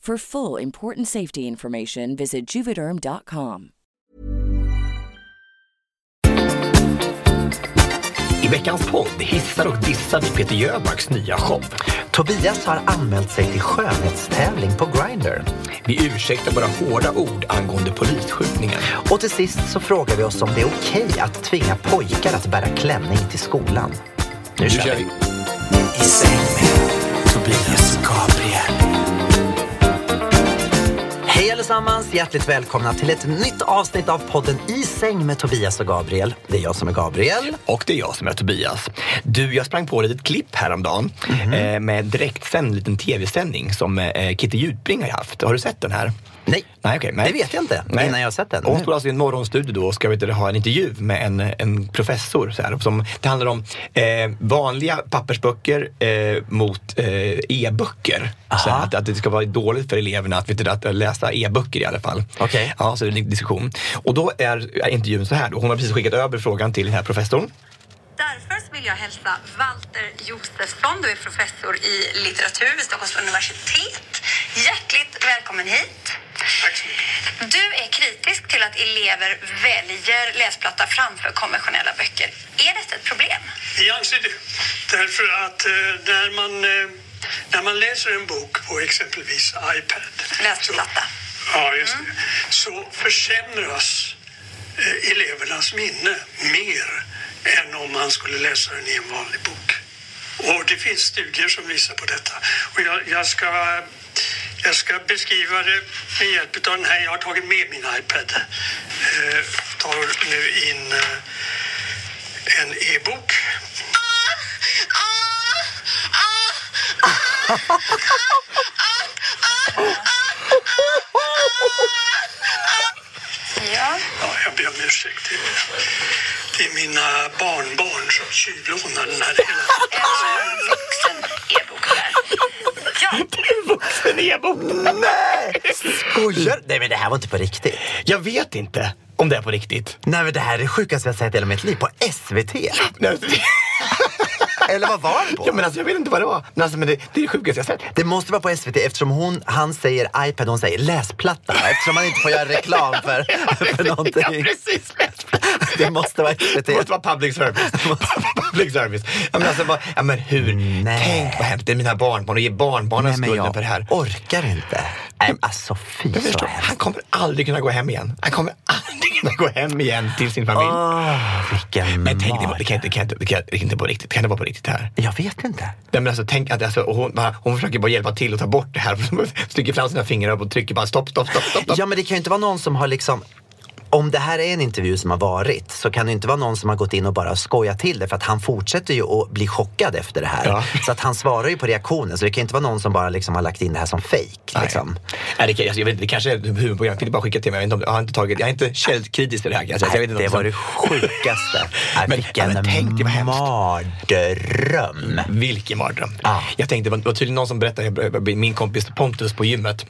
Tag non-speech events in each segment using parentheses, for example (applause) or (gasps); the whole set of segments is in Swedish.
For full important safety information, visit juvederm.com. I veckans podd hissar och dissar vi Peter Jöbacks nya show. Tobias har anmält sig till skönhetstävling på Grindr. Vi ursäktar våra hårda ord angående polisskjutningen. Och till sist så frågar vi oss om det är okej att tvinga pojkar att bära klänning till skolan. Nu kör vi. I säng med Tobias och Gabriel. Hej allesammans! Hjärtligt välkomna till ett nytt avsnitt av podden I säng med Tobias och Gabriel. Det är jag som är Gabriel. Och det är jag som är Tobias. Du, jag sprang på ett litet klipp häromdagen eh, med direktsänd liten tv-sändning som eh, Kitty Jutbring har haft. Har du sett den här? Nej, Nej, okej. nej. det vet jag inte Nej. innan jag sett den. Hon står alltså i en morgonstudio då och ska vet ha en intervju med en, en professor. Så här, som, det handlar om eh, vanliga pappersböcker eh, mot eh, e-böcker. Så att, att det ska vara dåligt för eleverna att, vet du, att läsa e-böcker i alla fall. Okej. Ja, så det är en diskussion. Och då är är intervjun så här. Då. Hon har precis skickat över frågan till den här professorn. Därför vill jag hälsa Walter Josefsson, du är professor i litteratur vid Stockholms universitet. Hjärtligt välkommen hit. Tack så mycket. Du är kritisk till att elever väljer läsplatta framför konventionella böcker. Är detta ett problem? Jag anser det. Därför att eh, när, man, eh, när man läser en bok på exempelvis iPad Läsplatta. Så, ja, just det. Så försämras eh, elevernas minne mer än om man skulle läsa den i en vanlig bok. Och det finns studier som visar på detta. Och jag, jag, ska, jag ska beskriva det med hjälp av den här. Jag har tagit med min iPad. Eh, tar nu in eh, en e-bok. (laughs) Ja. Ja, jag ber om ursäkt. Det är, det är mina barnbarn som tjuvlånar den här hela (laughs) En vuxen e-bok där. Ja, Vuxen e-bok? Nej! Skojar Nej men det här var inte på riktigt. Jag vet inte om det är på riktigt. Nej men det här är det sjukaste jag sett i hela mitt liv. På SVT. Nej, Eller vad var det på? Ja, men alltså, jag vet inte vad det var. Men, alltså, men det, det är det sjukaste jag sett. Det måste vara på SVT eftersom hon, han säger iPad, hon säger läsplatta. Eftersom man inte får göra reklam för, (laughs) för någonting. Ja, precis. Det måste vara SVT. Det måste vara public service. Public service. Ja, men alltså, bara, ja, men hur? Nej. Tänk vad hemskt. Det är mina barnbarn och ge barnbarnen skulden för det här. orkar inte. Nej, alltså fy så förstår, hemskt. han kommer aldrig kunna gå hem igen. Han kommer aldrig kunna gå hem igen till sin familj. Åh, vilken men tänk, det, det, kan, inte- det, kan, inte- det, kan, det kan inte vara riktigt. Kan det vara på riktigt det här? Jag vet inte. Nej, men alltså, tänk att alltså, och hon, bara- hon försöker bara hjälpa till att ta bort det här. (laughs) Hon sticker fram sina fingrar och trycker bara stopp, stopp, stopp, stopp. stopp. Ja men det kan ju inte vara någon som har liksom om det här är en intervju som har varit så kan det inte vara någon som har gått in och bara skojat till det för att han fortsätter ju att bli chockad efter det här. Ja. Så att han svarar ju på reaktionen så det kan inte vara någon som bara liksom har lagt in det här som fake. Liksom. Nej, det, jag vet, det kanske är jag fick bara skicka till mig. Jag, inte om, jag, har inte tagit, jag är inte källkritisk till det här. Alltså, jag vet inte det var det sjukaste. (laughs) Nej, Men- Vilken ja, tänk, det mardröm. Vilken mardröm. Ja. Jag tänkte, det var, det var tydligen någon som berättade, min kompis Pontus på gymmet,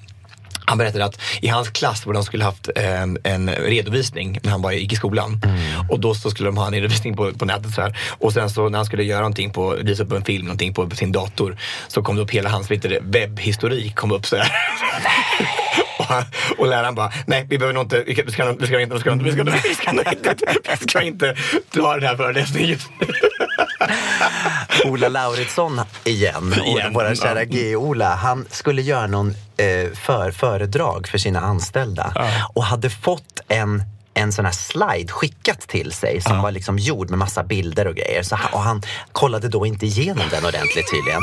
han berättade att i hans klass var de skulle haft eh, en redovisning när han var, gick i skolan. Mm. Och då så skulle de ha en redovisning på, på nätet så här. Och sen så när han skulle göra någonting på, visa upp en film, någonting på sin dator, så kom det upp hela hans det, webbhistorik kom upp så här. (laughs) Och, läraren bara, nej vi behöver nog inte, vi ska, vi ska, vi ska inte, vi ska, vi ska, inte- vi ska, nog inte, vi ska inte ta den här föreläsningen just nu. (laughs) Ola Lauritsson igen, Igen. våra kära G-Ola, han skulle göra någon eh, för, föredrag för sina anställda. Och hade fått en en sån här slide skickat till sig som var liksom gjord med massa bilder och grejer. Så han, och han kollade då inte igenom den ordentligt tydligen.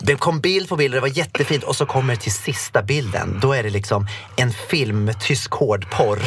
Det kom bild på bild och det var jättefint och så kommer det till sista bilden. Då är det liksom en film med tysk hårdporr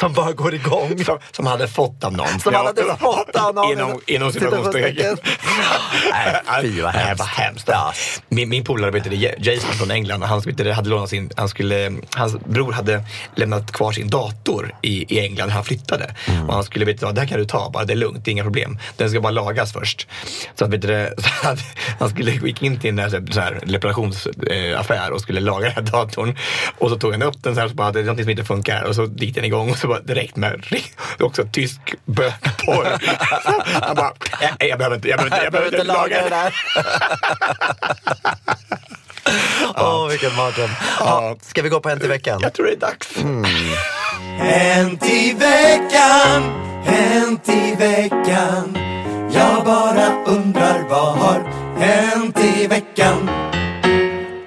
som bara går igång. Som, som hade fått av någon. Som han hade fått av någon. Inom, inom citationstecken. (laughs) Nej, fy vad hemskt. vad hemskt. Ja. Min, min polare Jason från England, han hade lånat sin, han skulle, hans bror hade lämnat kvar sin dator i, i England han flyttade. Mm. Och han skulle, vet du, vad, det här kan du ta, bara, det är lugnt, det är inga problem. Den ska bara lagas först. Så att, vet du, (laughs) så att han skulle gick in till en så här, så här, reparationsaffär och skulle laga den här datorn. Och så tog han upp den så här, så bara, det är någonting som inte funkar. Och så gick den igång och så bara direkt med också tysk bögporr. (laughs) Han bara, "Nej, jag behöver inte, jag behöver inte, jag behöver inte laga det där. (laughs) (laughs) Åh, vilken mardröm. Ja, ska vi gå på en till veckan? Jag tror det är dags. Hänt i veckan, hänt i veckan. Jag bara undrar vad har hänt i veckan?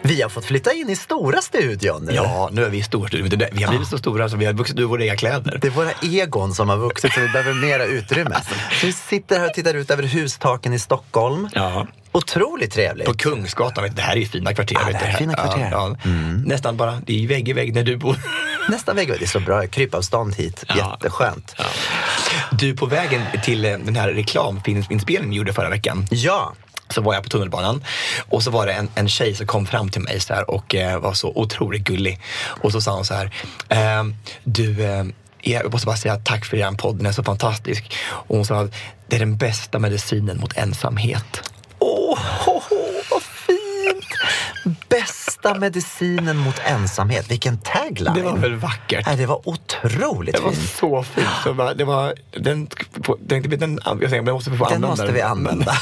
Vi har fått flytta in i stora studion nu. Ja, nu är vi i stor studio. Det- Vi har blivit så stora så vi har vuxit ur våra egna kläder. Det är våra egon som har vuxit så vi behöver mera utrymme. Så (laughs) vi sitter här och tittar ut över hustaken i Stockholm. Ja. Otroligt trevligt. På Kungsgatan, det här är ju fina kvarter. Ja, det här är fina kvarter. Ja, ja. Nästan bara, det är vägg i vägg när du bor. (laughs) Nästan vägg. Det är så bra krypavstånd hit. Ja. Jätteskönt. Du, på vägen till eh, den här reklamfilminspelningen vi gjorde förra veckan. Ja. så var jag på tunnelbanan och så var det en, en tjej som kom fram till mig så här och eh, var så otroligt gullig. Och så sa hon så här, ehm, du, eh, jag måste bara säga tack för er podd, den är så fantastisk. Och hon sa att det är den bästa medicinen mot ensamhet. Åh, oh, vad fint! Bästa medicinen mot ensamhet. Vilken tagline. Det var väl vackert? Nej, det var otroligt Det var fint. så fint. Så bara, det var, den, den, den, den, jag tänkte, jag måste få Den använda måste vi använda. (laughs)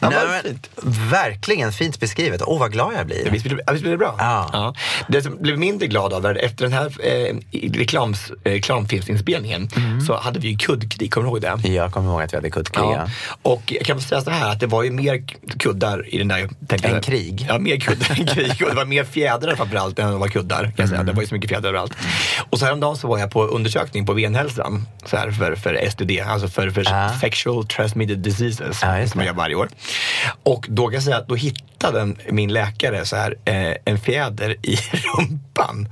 Ja, Nej, fint. Verkligen fint beskrivet. Åh, vad glad jag blir. Visst blev, ja, visst blev det bra? Ja. Det som blev mindre glad av efter den här eh, reklams, eh, reklamfilmsinspelningen Mm. så hade vi ju kuddkrig, kommer du ihåg det? Jag kommer ihåg att vi hade kuddkrig. Ja. Ja. Och jag kan säga så här att det var ju mer kuddar i den där. Än krig. Ja, mer kuddar än krig. Och det var mer fjädrar framförallt än det var kuddar. Kan jag säga. Mm. Det var ju så mycket fjädrar överallt. Och så häromdagen så var jag på undersökning på venhälsan så här, för, för STD, alltså för, för Ja. sexual transmitted diseases just som jag det. gör varje år. Och då kan jag säga att då hittade en- min läkare så här, eh, en fjäder i (laughs) rumpan.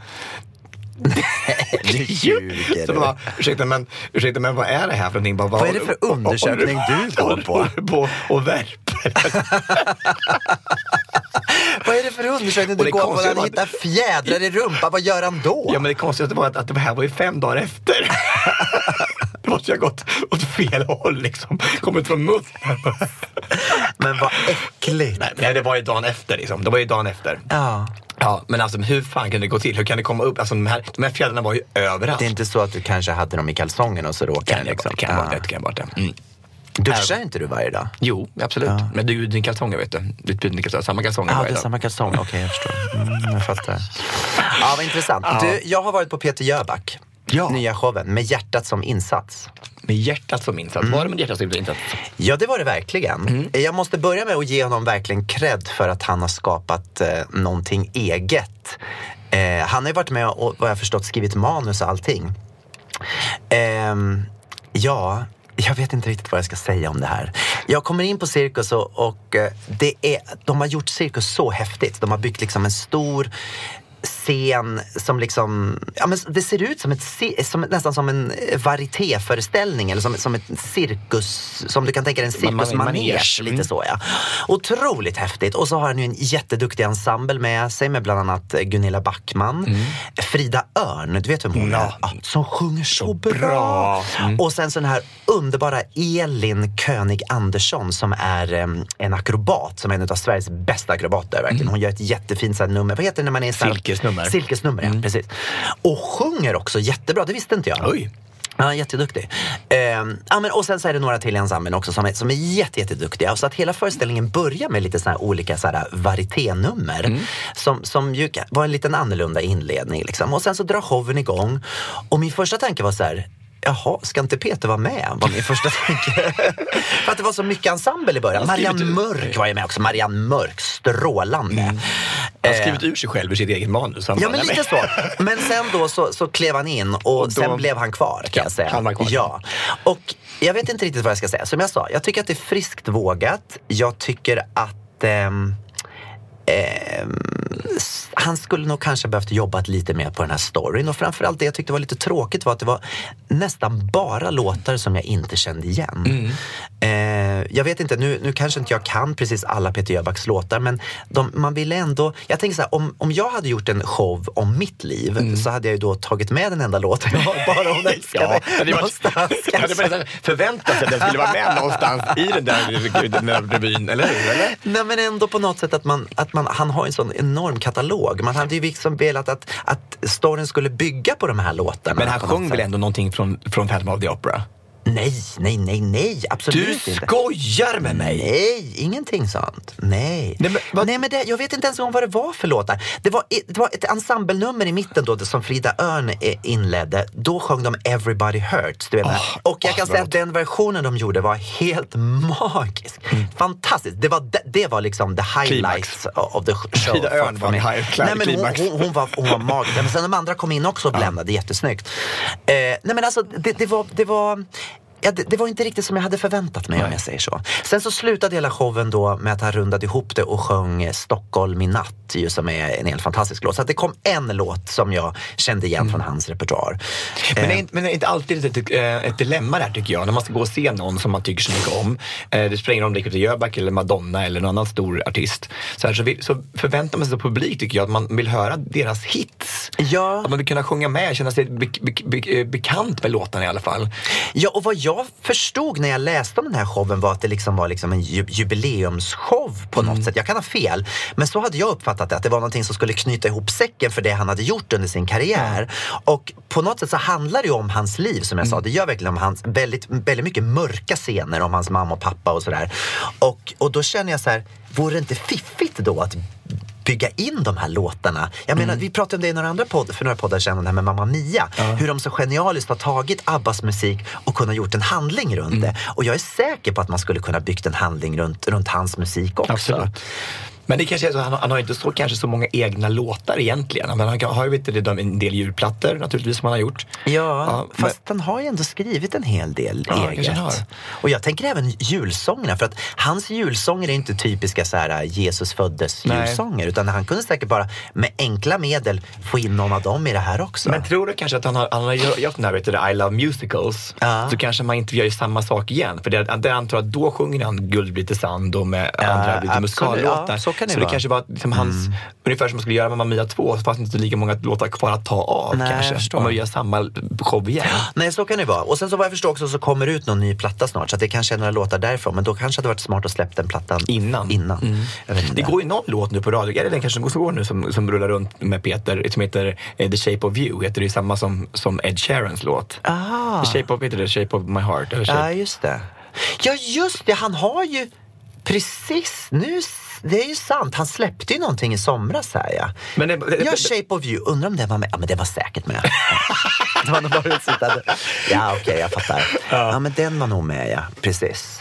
Nu (laughs) ljuger Så du. bara, ursäkta men, ursäkta men vad är det här för någonting? Bara, Vad är det för undersökning du går på? På (laughs) och värper. Vad är det för undersökning du det går på? Han att- hittar fjädrar i rumpan. Vad gör han då? Ja men det konstigaste var att, att det här var ju fem dagar efter. Det måste ju ha gått åt fel håll liksom. Kommit från munnen. Men vad äckligt. Nej, nej, det var ju dagen efter liksom. Det var ju dagen efter. Ja. Ja, men alltså hur fan kan det gå till? Hur kan det komma upp? Alltså de här, de här fjädrarna var ju överallt. Det är inte så att du kanske hade dem i kalsongen och så råkade den det liksom. liksom. kan det. Kan vara det. Mm. Duschar inte du varje dag? Jo, absolut. Men du är ju din kalsonger vet du. Du byter din kalsonger, samma kalsonger Ja, varje det är dag. samma kalsong. (laughs) Okej, jag förstår. Mm, jag fattar. Ja, vad intressant. Du, jag har varit på Peter Jöback. Ja. Nya showen med hjärtat som insats. Med hjärtat som insats. Mm. Var det med hjärtat som insats? Ja, det var det verkligen. Mm. Jag måste börja med att ge honom verkligen cred för att han har skapat eh, någonting eget. Eh, han har ju varit med och, vad jag förstått, skrivit manus och allting. Ehm, ja, jag vet inte riktigt vad jag ska säga om det här. Jag kommer in på Cirkus och, och eh, det är, de har gjort Cirkus så häftigt. De har byggt liksom en stor scen som liksom, ja men det ser ut som ett, som, nästan som en varietéföreställning eller som, som ett cirkus, som du kan tänka dig en Man- man- cirkusmanege. manege. Lite Mm. så ja. Otroligt häftigt. Och så har han ju en jätteduktig ensemble med sig med bland annat eh, Gunilla Backman, Frida Örn, du vet vem hon Mm. Är? Ja, som sjunger så, bra. bra. Mm. Och sen så den här underbara Elin König Andersson som är en akrobat, som är en av Sveriges bästa akrobater. Verkligen. Hon gör ett jättefint så här, nummer, vad heter det när man är så här- Mm. Silkesnummer. Mm. Silkesnummer, ja, precis. Och sjunger också jättebra, det visste inte jag. Oj. Ja, jätteduktig. Ehm, ja, men, och sen så är det några till i ensemblen också som är, som är jätte, jätteduktiga. Så att hela föreställningen börjar med lite såna olika så här varieténummer. Mm. Som, som ju var en liten annorlunda inledning. Liksom. Och sen så drar showen igång. Och min första tanke var så här, Jaha, ska inte Peter vara med? Var min första tanke. (laughs) För att det var så mycket ensemble i början. Marianne Mörk var ju med också. Marianne Mörk, strålande. Han har Eh, skrivit ur sig själv ur sitt eget manus. Han Ja, men lite så. Men sen då så, så klev han in och, Och då- sen blev han kvar kan Ja, jag säga. han var kvar. Ja. Och jag vet inte riktigt vad jag ska säga. Som jag sa, jag tycker att det är friskt vågat. Jag tycker att ehm, Eh, han skulle nog kanske behövt jobbat lite mer på den här storyn och framförallt det jag tyckte var lite tråkigt var att det var nästan bara låtar som jag inte kände igen. Mm. Mm. Eh, jag vet inte, nu, nu kanske inte jag kan precis alla Peter Jöbacks låtar men de, man ville ändå, jag tänker så här, om, om jag hade gjort en show om mitt liv så hade jag ju då tagit med den enda låten jag har, bara hon älskar (laughs) Ja, mig. det Någonstans (laughs) Jag hade kanske. förväntat sig att den skulle vara med någonstans i den där, den där revyn, eller hur? Eller? Nej men ändå på något sätt att, man, att man, han har en sån enorm katalog. Man hade ju liksom velat att, att storyn skulle bygga på de här låtarna. Men han sjöng väl ändå någonting från, från Phantom of the Opera? Nej, nej, nej, nej, absolut Du inte. skojar med mig! Nej, ingenting sånt. Nej. Nej, men vad- Nej, men det, jag vet inte ens om vad det var för låtar. Det var, det var ett ensemblenummer i mitten då som Frida Örn eh, inledde. Då sjöng de Everybody Hurts. Du vet, Åh, och jag åh, kan säga att den versionen de gjorde var helt magisk. Mm. Fantastiskt. Det var, det, det var liksom the highlights of the show. Frida Örn var high- Nej, men hon, klimax. hon, hon, var, hon var magisk. Men sen de andra kom in också och bländade jättesnyggt. Eh, nej men alltså, det, det var... Det var Ja, det, det var inte riktigt som jag hade förväntat mig om jag säger så. Sen så slutade hela showen då med att han rundade ihop det och sjöng eh, Stockholm i natt, ju, som är en helt fantastisk låt. Så det kom en låt som jag kände igen från hans repertoar. Men det är Eh, inte, men det är inte alltid ett, eh, ett dilemma där tycker jag. När man ska gå och se någon som man tycker så mycket om. Det spelar ingen roll om det är Peter Jöback eller Madonna eller någon annan stor artist. Så, här, så, vill, så förväntar man sig som publik tycker jag att man vill höra deras hits. Ja. Att man vill kunna sjunga med, känna sig be, be, be, bekant med låtarna i alla fall. Ja, och vad jag förstod när jag läste om den här showen var att det liksom var liksom en ju- jubileumsshow på något sätt. Jag kan ha fel, men så hade jag uppfattat det. Att det var någonting som skulle knyta ihop säcken för det han hade gjort under sin karriär. Och på något sätt så handlar det ju om hans liv som jag sa. Det gör verkligen om hans väldigt, väldigt mycket mörka scener om hans mamma och pappa och sådär. Och, och då känner jag så här, vore det inte fiffigt då att bygga in de här låtarna. Jag menar, vi pratade om det i några andra podd, för några poddar sedan, det här med Mamma Mia. Hur de så genialiskt har tagit Abbas musik och kunnat gjort en handling runt det. Och jag är säker på att man skulle kunna byggt en handling runt, runt hans musik också. Men det kanske är så, han, har- han har inte så, kanske så många egna låtar egentligen. Men han har ju vet du, en del julplattor naturligtvis som han har gjort. Ja, Ja, men- fast han har ju ändå skrivit en hel del Ja, eget. Och jag tänker även julsångerna, för att hans julsånger är inte typiska så här, Jesus föddes julsånger, utan han kunde säkert bara med enkla medel få in någon av dem i det här också. Men tror du kanske att han har, han har gjort den här vet du, I Love Musicals, Ja. så kanske man inte gör samma sak igen. För det, det antar att då sjunger han Guld blir till sand och med andra lite musikallåtar. Så kan det så vara. Mm. det kanske var liksom hans, ungefär som man skulle göra med Mamma Mia 2, fast inte lika många låtar kvar att ta av Nej, kanske. Om man gör samma show igen. (gasps) Nej, så kan det vara. Och sen så vad jag förstår också så kommer det ut någon ny platta snart. Så det kanske är några låtar därifrån. Men då kanske det hade varit smart att släppa den plattan Innan. innan. Mm. Det går ju någon låt nu på radio, är det den kanske som går nu som, som rullar runt med Peter, som heter eh, The Shape of You, heter det ju samma som, som Ed Sheerans låt. Ah. The Shape of, heter det Shape of My Heart? Ja, just det. Ja, just det. Han har ju precis nu. Det är ju sant. Han släppte ju någonting i somras här ja. Men det- det- ja, Shape of You. Undrar om det var med? Ja, men det var säkert med. (laughs) det var nog bara. Ja, okej, jag fattar. Ja. men den var nog med ja. Precis.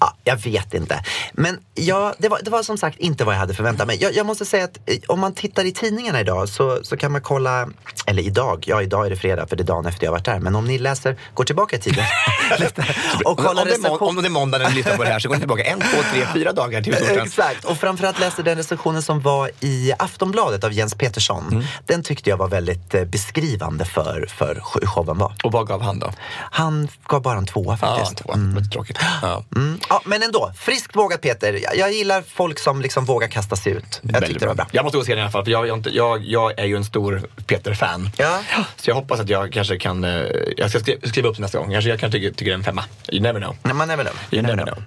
Ja, jag vet inte. Men ja, det, var, det var som sagt inte vad jag hade förväntat mig. Jag, jag måste säga att eh, om man tittar i tidningarna idag så, så kan man kolla, eller idag, ja idag är det fredag för det är dagen efter jag varit där. Men om ni läser, går tillbaka i tiden (laughs) och Om, kolla om, det om det är måndag när ni lyssnar på det här så går ni tillbaka en, två, tre, fyra dagar till (laughs) torsdagen. Exakt, och framförallt läste den recensionen som var i Aftonbladet av Jens Petersson. Mm. Den tyckte jag var väldigt eh, beskrivande för, för hur showen var. Och vad gav han då? Han gav bara en tvåa Ja, faktiskt. två. Lite tråkigt. Ja. Mm. Ja, men ändå, friskt vågat Peter. Jag, jag gillar folk som liksom vågar kasta sig ut. Jag tyckte det var bra. Jag måste gå och se den i alla fall, för jag, jag, jag, är ju en stor Peter-fan. Ja. Så jag hoppas att jag kanske kan, eh, jag ska skriva, upp det nästa gång. Kanske jag kan tycka, tycka det är en femma. You never know. Nej, Man never know. You never know.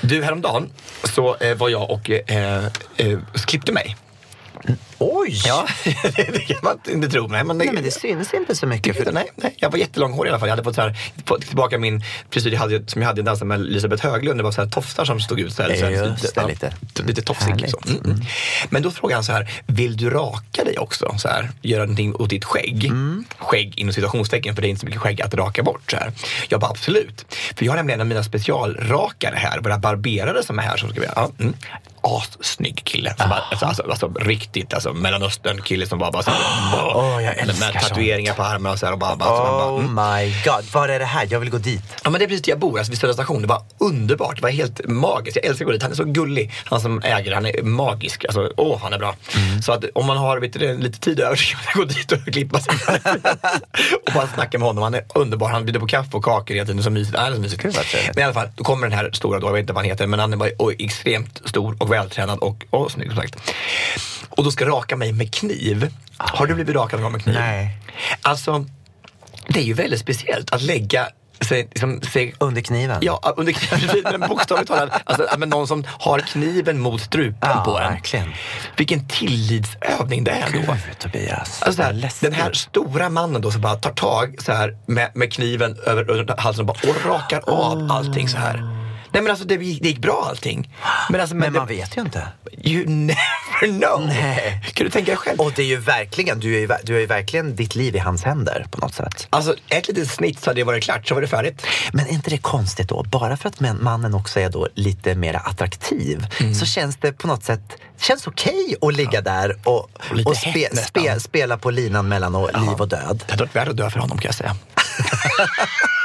Du, häromdagen så eh, var jag och eh, eh, klippte mig. Oj! Ja, (laughs) det kan man inte tro. Nej, men det, Nej, men det syns inte så mycket. För, nej, nej, jag var jättelånghårig i alla fall. Jag hade fått, så här, fått tillbaka min frisyr jag hade, som jag hade i dansen med Elisabeth Höglund. Det var så här tofsar som stod ut. Så här, så här, Just det, ja, lite. lite tofsigt. Härligt. Liksom. Mm, mm. Men då frågade han så här, vill du raka dig också? Så här, göra någonting åt ditt skägg? Mm. Skägg inom situationstecken, för det är inte så mycket skägg att raka bort. Så här. Jag bara absolut. För jag har nämligen en av mina specialrakare här, våra barberare som är här. Som ska ja, mm. Assnygg kille. Som bara, alltså, alltså, alltså, riktigt alltså, mellanöstern kille som bara, bara så här, Åh, (gasps) jag med, med tatueringar på armarna och så här, och bara, bara, så bara Oh mm. my god, var är det här? Jag vill gå dit. Ja men det är precis där jag bor, alltså vid Södra station. Det var underbart, det var helt magiskt. Jag älskar att gå dit. Han är så gullig, han som äger, han är magisk. Alltså, åh han är bra. Så att om man har vet du, lite tid över så kan man (laughs) gå dit och klippa sig. (laughs) och bara snacka med honom. Han är underbar, han bjuder på kaffe och kakor hela tiden. Så mysigt. Ja, det är så mysigt. Men i alla fall, då kommer den här stora då, jag vet inte vad han heter, men han är bara och extremt stor och vältränad och, och snygg som sagt. Och då ska raka mig med kniv. Har du blivit rakad någon gång med kniv? Nej. Alltså, det är ju väldigt speciellt att lägga sig, liksom, sig Under kniven? Ja, under kniven, (laughs) men bokstavligt talat. Alltså, men någon som har kniven mot strupen Ja, på en. verkligen. Vilken tillitsövning det är då. Gud, Tobias. Alltså, så här, den här stora mannen då som bara tar tag så här, med, med kniven över, över halsen och, bara, och rakar av allting så här. Nej men alltså det, gick- det gick bra allting. Men, alltså, Men det, man vet ju inte. You never know. Nej. Kan du tänka dig själv? Och det är ju verkligen, du är ju, du är ju verkligen ditt liv i hans händer på något sätt. Alltså ett litet snitt så hade det varit klart, så var det färdigt. Men är inte det konstigt då? Bara för att mannen också är då lite mer attraktiv Mm. så känns det på något sätt känns okej att ligga där och, Och och hett spe, nästan. spe, spela på linan mellan och liv och död. Det hade varit värre att dö för honom kan jag säga. (laughs)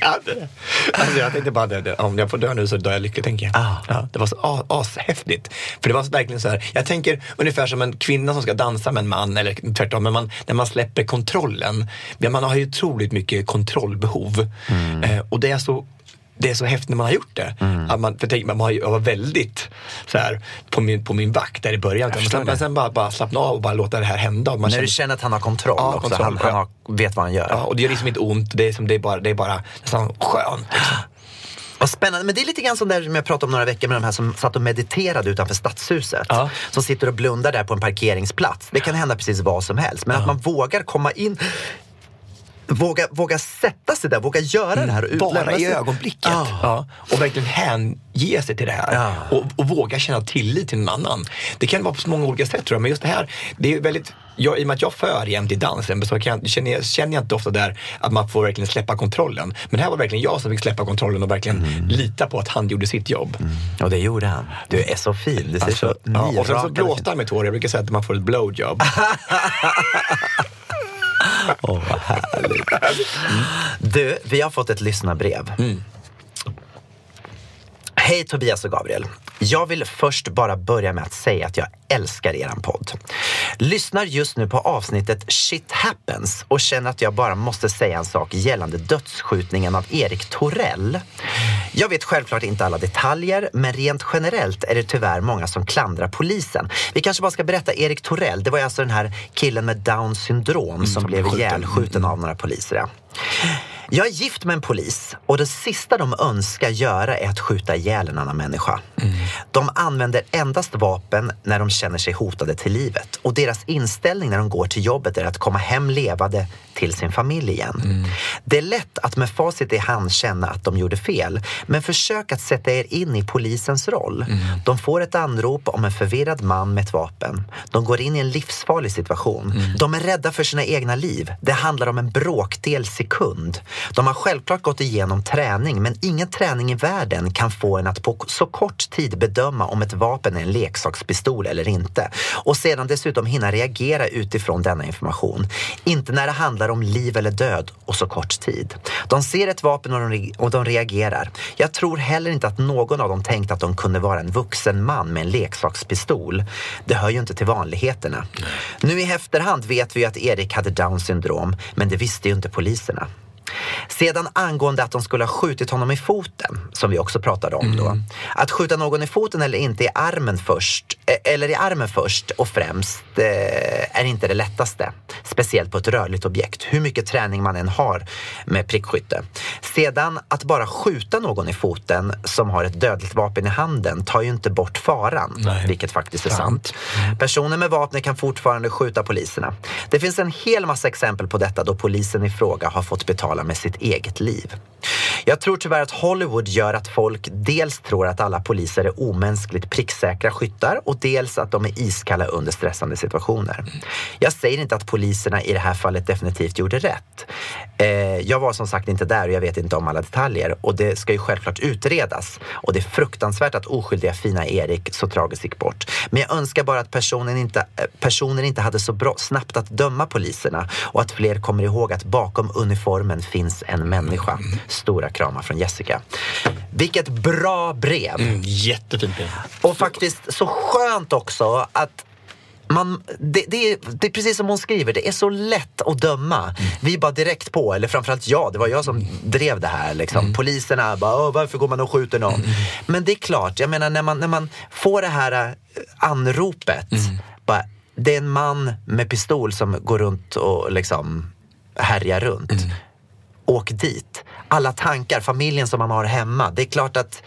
Hade det. Alltså jag tänkte bara, det, om jag får dö nu så dör jag lycklig tänker jag. Ah. Ja, det var så ashäftigt. För det var så verkligen så här, jag tänker ungefär som en kvinna som ska dansa med en man eller tvärtom, men man, när man släpper kontrollen. Man har ju otroligt mycket kontrollbehov. Eh, och det är så det är så häftigt när man har gjort det. Att man, för tänk, man har jag var väldigt så här, på, min, på min vakt där i början. Men sen, det. men sen bara, bara slappna av och bara låta det här hända. Man När känner- du känner att han har kontroll Ja, också. kontroll, han han ja. har, vet vad han gör. Ja, och det gör liksom inte ont. Det är, som, det är, bara, det är bara nästan skönt. Liksom. (gasps) Vad spännande. Men det är lite grann som där som jag pratade om några veckor med de här som satt och mediterade utanför stadshuset. Ja. Som sitter och blundar där på en parkeringsplats. Det kan hända precis vad som helst. Men att man vågar komma in Våga, våga sätta sig där, våga göra det här. och Bara i sig. ögonblicket. Ja. Ja. Och verkligen hänge sig till det här. Ja. Och, och våga känna tillit till någon annan. Det kan vara på så många olika sätt tror jag. Men just det här, det är väldigt jag, I och med att jag för jämt i dansen så kan, känner, jag, känner jag inte ofta där att man får verkligen släppa kontrollen. Men det här var verkligen jag som fick släppa kontrollen och verkligen Mm. lita på att han gjorde sitt jobb. Och det gjorde han. Du är så fin. Du ser Alltså, så ja, och sen så blåste han med tår. Jag brukar säga att man får ett blowjob. (laughs) (laughs) Åh, vad härligt. Du, vi har fått ett lyssnarbrev. Hej Tobias och Gabriel. Jag vill först bara börja med att säga att jag älskar eran podd. Lyssnar just nu på avsnittet Shit Happens och känner att jag bara måste säga en sak gällande dödsskjutningen av Erik Torell. Jag vet självklart inte alla detaljer, men rent generellt är det tyvärr många som klandrar polisen. Vi kanske bara ska berätta Erik Torell, det var alltså den här killen med down syndrom som, blev skjuten. ihjälskjuten av några poliser. Ja. Jag är gift med en polis och det sista de önskar göra är att skjuta ihjäl en annan människa. De använder endast vapen när de känner sig hotade till livet och deras inställning när de går till jobbet är att komma hem levande till sin familj igen. Det är lätt att med facit i hand känna att de gjorde fel, men försök att sätta er in i polisens roll. De får ett anrop om en förvirrad man med ett vapen. De går in i en livsfarlig situation. De är rädda för sina egna liv. Det handlar om en bråkdel sekund. De har självklart gått igenom träning, men ingen träning i världen kan få en att på så kort tid bedöma om ett vapen är en leksakspistol eller inte. Och sedan dessutom hinna reagera utifrån denna information. Inte när det handlar om liv eller död och så kort tid. De ser ett vapen och de, och de reagerar. Jag tror heller inte att någon av dem tänkte att de kunde vara en vuxen man med en leksakspistol. Det hör ju inte till vanligheterna. Nu i efterhand vet vi ju att Erik hade down syndrom, men det visste ju inte poliserna. Sedan angående att de skulle ha skjutit honom i foten, som vi också pratade om då. Att skjuta någon i foten eller inte i armen först, eh, eller i armen först och främst eh, är inte det lättaste. Speciellt på ett rörligt objekt, hur mycket träning man än har med prickskytte. Sedan att bara skjuta någon i foten som har ett dödligt vapen i handen tar ju inte bort faran, vilket faktiskt är sant. Personer med vapen kan fortfarande skjuta poliserna. Det finns en hel massa exempel på detta då polisen i fråga har fått betala med sitt eget liv. Jag tror tyvärr att Hollywood gör att folk dels tror att alla poliser är omänskligt pricksäkra skyttar och dels att de är iskalla under stressande situationer. Jag säger inte att poliserna i det här fallet definitivt gjorde rätt. Eh, jag var som sagt inte där och jag vet inte om alla detaljer och det ska ju självklart utredas. Och det är fruktansvärt att oskyldiga fina Erik så tragiskt gick bort. Men jag önskar bara att personen inte, eh, personen inte hade så bra, snabbt att döma poliserna och att fler kommer ihåg att bakom uniformen finns en människa. Stora kramar från Jessica. Vilket bra brev! Mm, jättefint brev. Och faktiskt så skönt också att man, det, det, är, det är precis som hon skriver, det är så lätt att döma. Vi är bara direkt på, eller framförallt jag, det var jag som drev det här. Liksom. Poliserna bara, "Åh, varför går man och skjuter någon? Men det är klart, jag menar när man, när man får det här eh, anropet, bara, det är en man med pistol som går runt och liksom härjar runt. Åk dit. Alla tankar, familjen som man har hemma. Det är klart att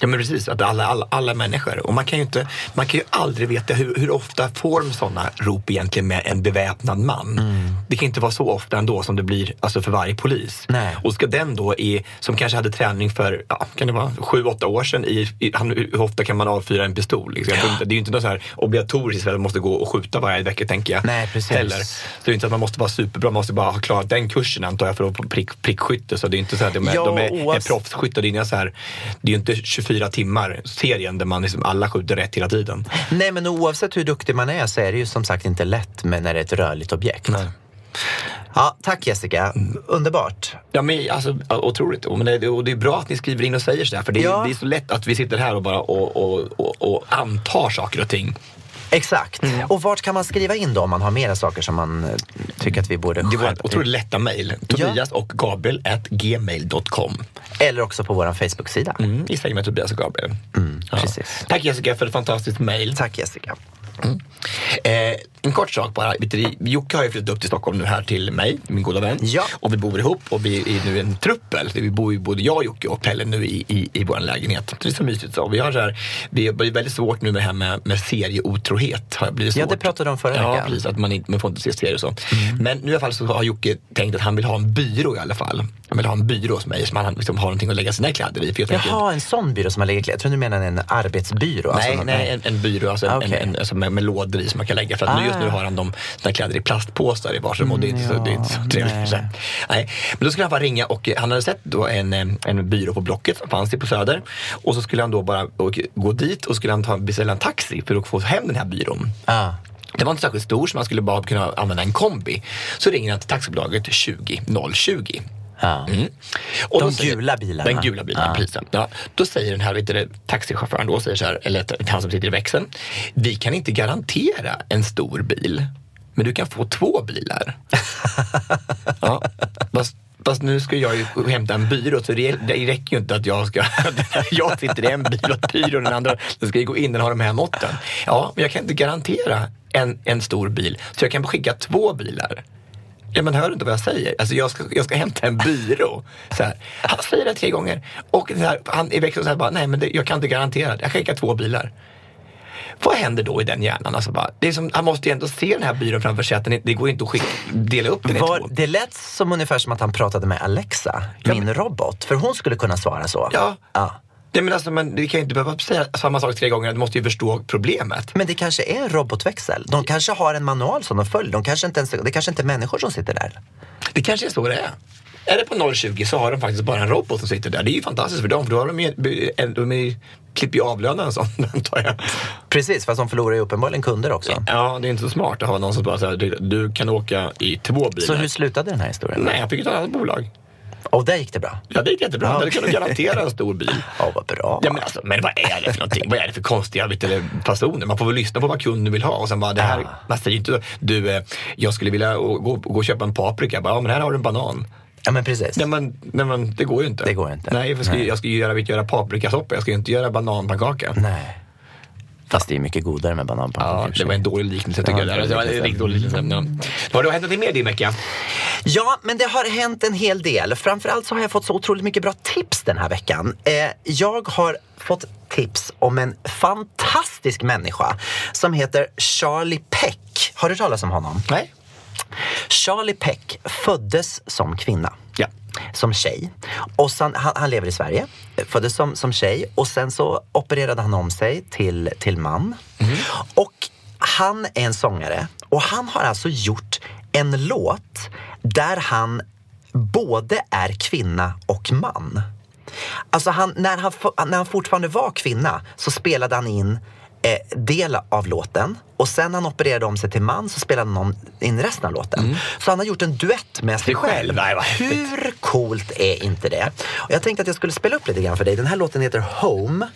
Ja men precis, att alla, alla, alla människor. Och man kan ju, inte, man kan ju aldrig veta hur, hur ofta får de sådana rop egentligen med en beväpnad man. Det kan inte vara så ofta ändå som det blir alltså för varje polis. Nej. Och ska den då, i, som kanske hade träning för, ja, kan det vara sju, åtta år sedan, i, i, han, hur ofta kan man avfyra en pistol? Liksom? Inte, det är ju inte något så här obligatoriskt att man måste gå och skjuta varje vecka tänker jag. Nej, precis. Heller. Så det är inte att man måste vara superbra, man måste bara ha klarat den kursen antar jag för att prick, prickskytte. Så det är inte så att de är, Ja, de är, är proffsskyttar. Det är, inga så här, det är ju inte 24 timmar serien där man liksom alla skjuter rätt hela tiden. Nej, men oavsett hur duktig man är så är det ju som sagt inte lätt med när det är ett rörligt objekt. Ja, tack Jessica. Underbart. Ja, men, alltså, otroligt. Och, det, och det är bra att ni skriver in och säger sådär. För det, är- Ja. det är så lätt att vi sitter här och bara och, och, och, och antar saker och ting. Exakt. Och vart kan man skriva in då om man har mera saker som man eh, tycker att vi borde Det var skärpa ett till? otroligt lätta mejl. Tobias och Gabriel at gmail.com. Eller också på vår Facebook-sida. Mm, I säng med Tobias och Gabriel. precis. Tack Jessica för ett fantastiskt mejl. Tack Jessica. Eh, en kort sak bara. Jocke har ju flyttat upp till Stockholm nu här till mig, min goda vän. Ja. Och vi bor ihop och vi är nu en truppel. Vi bor ju både jag, Jocke och Pelle nu i, i, i vår lägenhet. Det är så mysigt. Så. Vi har så här, har blivit väldigt svårt nu med det här med, med serieotrohet. Har blivit Ja, svårt. det pratade om förra Ja, veckan. precis. Att man, inte, man får inte se serier och så. Men nu i alla fall så har Jocke tänkt att han vill ha en byrå i alla fall. Han vill ha en byrå hos mig som han liksom har någonting att lägga sina kläder i. För jag tänker, Jaha, en sån byrå som man lägger kläder. Jag tror du menar en arbetsbyrå. Nej, Alltså, nej en, en byrå alltså, Okej. en, en, alltså med, med lådor i som man kan lägga. För att nu, just nu Ah. har han de, sina kläder i plastpåsar i varsin och det så, det är inte så trevligt. nej. Nej. Men då skulle han bara ringa och eh, han hade sett då en, eh, en byrå på Blocket som fanns det på Söder. Och så skulle han då bara gå dit och skulle han ta, beställa en taxi för att få hem den här byrån. Ah. Det var inte särskilt stor så man skulle bara kunna använda en kombi. Så ringer han till taxibolaget 20 020. Ja. Mm. Och De säger- gula bilarna. Den gula bilen, Ja. precis. Ja. Då säger den här vet du, taxichauffören, då säger så här, eller han som sitter i växeln. Vi kan inte garantera en stor bil, men du kan få två bilar. (laughs) ja. Fast, fast nu ska jag ju hämta en byrå, så det, det räcker ju inte att jag ska... (laughs) jag sitter i en bil och byrån den andra. Då ska gå in och ha de här måtten. Ja, men jag kan inte garantera en, en stor bil, så jag kan skicka två bilar. Ja men hör du inte vad jag säger? Alltså jag ska, jag ska hämta en byrå. Så här. Han säger det tre gånger. Och här, han i växeln här bara, nej men det, jag kan inte garantera det. Jag skickar två bilar. Vad händer då i den hjärnan? Alltså bara, det är som, han måste ju ändå se den här byrån framför sig. Att den, det går inte att skicka, dela upp den i Var, två. det lät som ungefär som att han pratade med Alexa, min robot. För hon skulle kunna svara så. Ja. ja. Nej, men alltså, men, vi kan ju inte behöva säga samma sak tre gånger. Du måste ju förstå problemet. Men det kanske är en robotväxel. De kanske har en manual som de följer. De kanske inte ens, det kanske inte är människor som sitter där. Det kanske är så det är. Är det på 020 så har de faktiskt bara en robot som sitter där. Det är ju fantastiskt för dem, för då har de, ju- de klipper ju av lönen som (laughs) antar jag. Precis, fast de förlorar ju uppenbarligen kunder också. Ja, det är inte så smart att ha någon som bara säger du, du kan åka i två bilar. Så hur slutade den här historien? Nej, jag fick ett annat bolag. Och där gick det bra? Ja, det gick jättebra. Ja, Det kan du garantera en stor bil. Ja, vad bra. Ja, men, alltså, men vad är det för någonting? Vad är det för konstiga fasoner? Man får väl lyssna på vad kunden vill ha och sen bara det här, Ja. man säger inte du, eh, jag skulle vilja gå, gå och köpa en paprika. Bara, ja, men här har du en banan. Ja, men precis. Nej men, nej, men det går ju inte. Det går inte. Nej, jag ska, Nej. jag ska ju göra, göra paprikasoppa, jag ska ju inte göra bananpannkaka. Nej. Fast det är mycket godare med bananpannkakor. Ja, det var en dålig liknelse tycker Ja, jag. Det var en riktigt dålig liknelse. Ja. Vad har det hänt någonting mer din vecka? Ja, men det har hänt en hel del. Framförallt så har jag fått så otroligt mycket bra tips den här veckan. Eh, jag har fått tips om en fantastisk människa som heter Charlie Peck. Har du talas om honom? Nej. Charlie Peck föddes som kvinna. Som tjej. Och sen, han, han lever i Sverige. Föddes som, som tjej och sen så opererade han om sig till, till man. Och han är en sångare och han har alltså gjort en låt där han både är kvinna och man. Alltså han, när, han, när han fortfarande var kvinna så spelade han in eh, del av låten och sen när han opererade om sig till man så spelade han in resten av låten. Så han har gjort en duett med sig Mm. Själv? Nej. Hur coolt är inte det? Och jag tänkte att jag skulle spela upp lite grann för dig. Den här låten heter Home.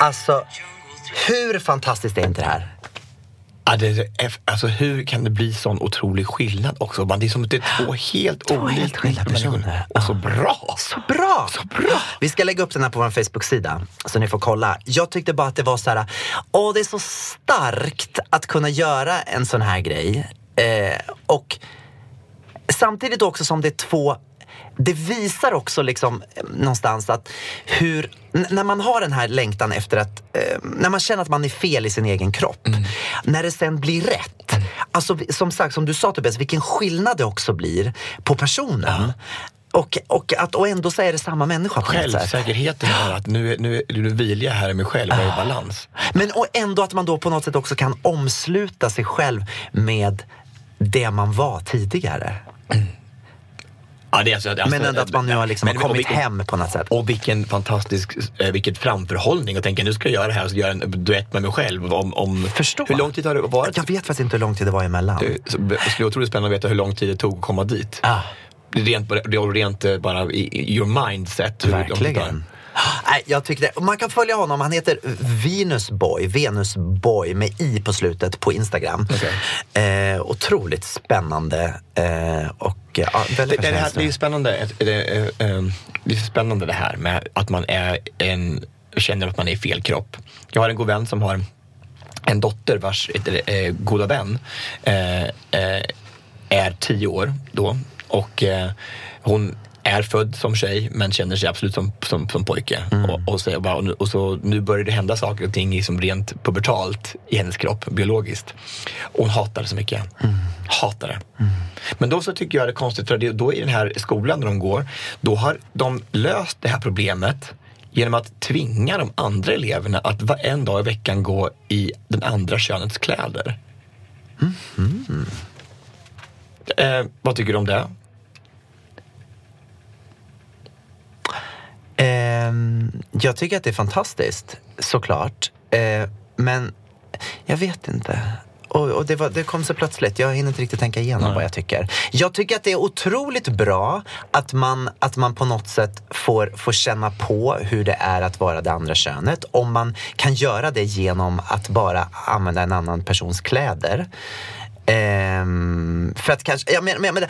Alltså, hur fantastiskt är inte det här? Ja, det, är- alltså, hur kan det bli sån otrolig skillnad också? Man, det är som att det är två helt Två olika helt skilda personer. Och så bra. Så bra! Så bra. Vi ska lägga upp den här på vår Facebook-sida så ni får kolla. Jag tyckte bara att det var så här, åh det är så starkt att kunna göra en sån här grej. Eh, och samtidigt också som det är två det visar också liksom eh, någonstans att hur, när man har den här längtan efter att, eh, när man känner att man är fel i sin egen kropp, när det sen blir rätt. Alltså vi- som sagt, som du sa Tobias, vilken skillnad det också blir på personen. Och, och, att, och ändå så är det samma människa. Självsäkerheten är att nu, nu, nu vilar jag här i mig själv och är i balans. Men och ändå att man då på något sätt också kan omsluta sig själv med det man var tidigare. Ja, det är alltså, alltså, Men ändå att man nu har liksom men- kommit vilken- hem på något sätt. Och vilken fantastisk eh, vilket framförhållning och tänka nu ska jag göra det här och göra en duett med mig själv. Om, om, Förstå. Hur lång tid har det varit? Jag vet faktiskt inte hur lång tid det var emellan. Det skulle vara otroligt spännande att veta hur lång tid det tog att komma dit. Ah. Rent, rent eh, bara i, i your mindset. Verkligen. Nej, jag tycker det. Man kan följa honom. Han heter Venusboy, Venusboy med i på slutet på Instagram. Eh, otroligt spännande eh, och eh, ja, Det, det, här, det är spännande, det, eh, eh, det är spännande det här med att man är en, känner att man är i fel kropp. Jag har en god vän som har en dotter vars äh, goda vän eh, eh, är tio år då och eh, hon är född som tjej men känner sig absolut som, som, som pojke. Och, och, så, bara, och, så nu börjar det hända saker och ting liksom rent pubertalt i hennes kropp, biologiskt. Och hon hatar det så mycket. Hatar det. Men då så tycker jag det är konstigt, för då i den här skolan där de går, då har de löst det här problemet genom att tvinga de andra eleverna att en dag i veckan gå i den andra könets kläder. Eh, vad tycker du om det? Jag tycker att det är fantastiskt, såklart. Eh, men jag vet inte Och, och det, var, det kom så plötsligt. Jag hinner inte riktigt tänka igenom vad jag tycker. Jag tycker att det är otroligt bra att man, att man på något sätt får, får känna på hur det är att vara det andra könet. Om man kan göra det genom att bara använda en annan persons kläder. Ehm, för att kanske, jag menar, men, men,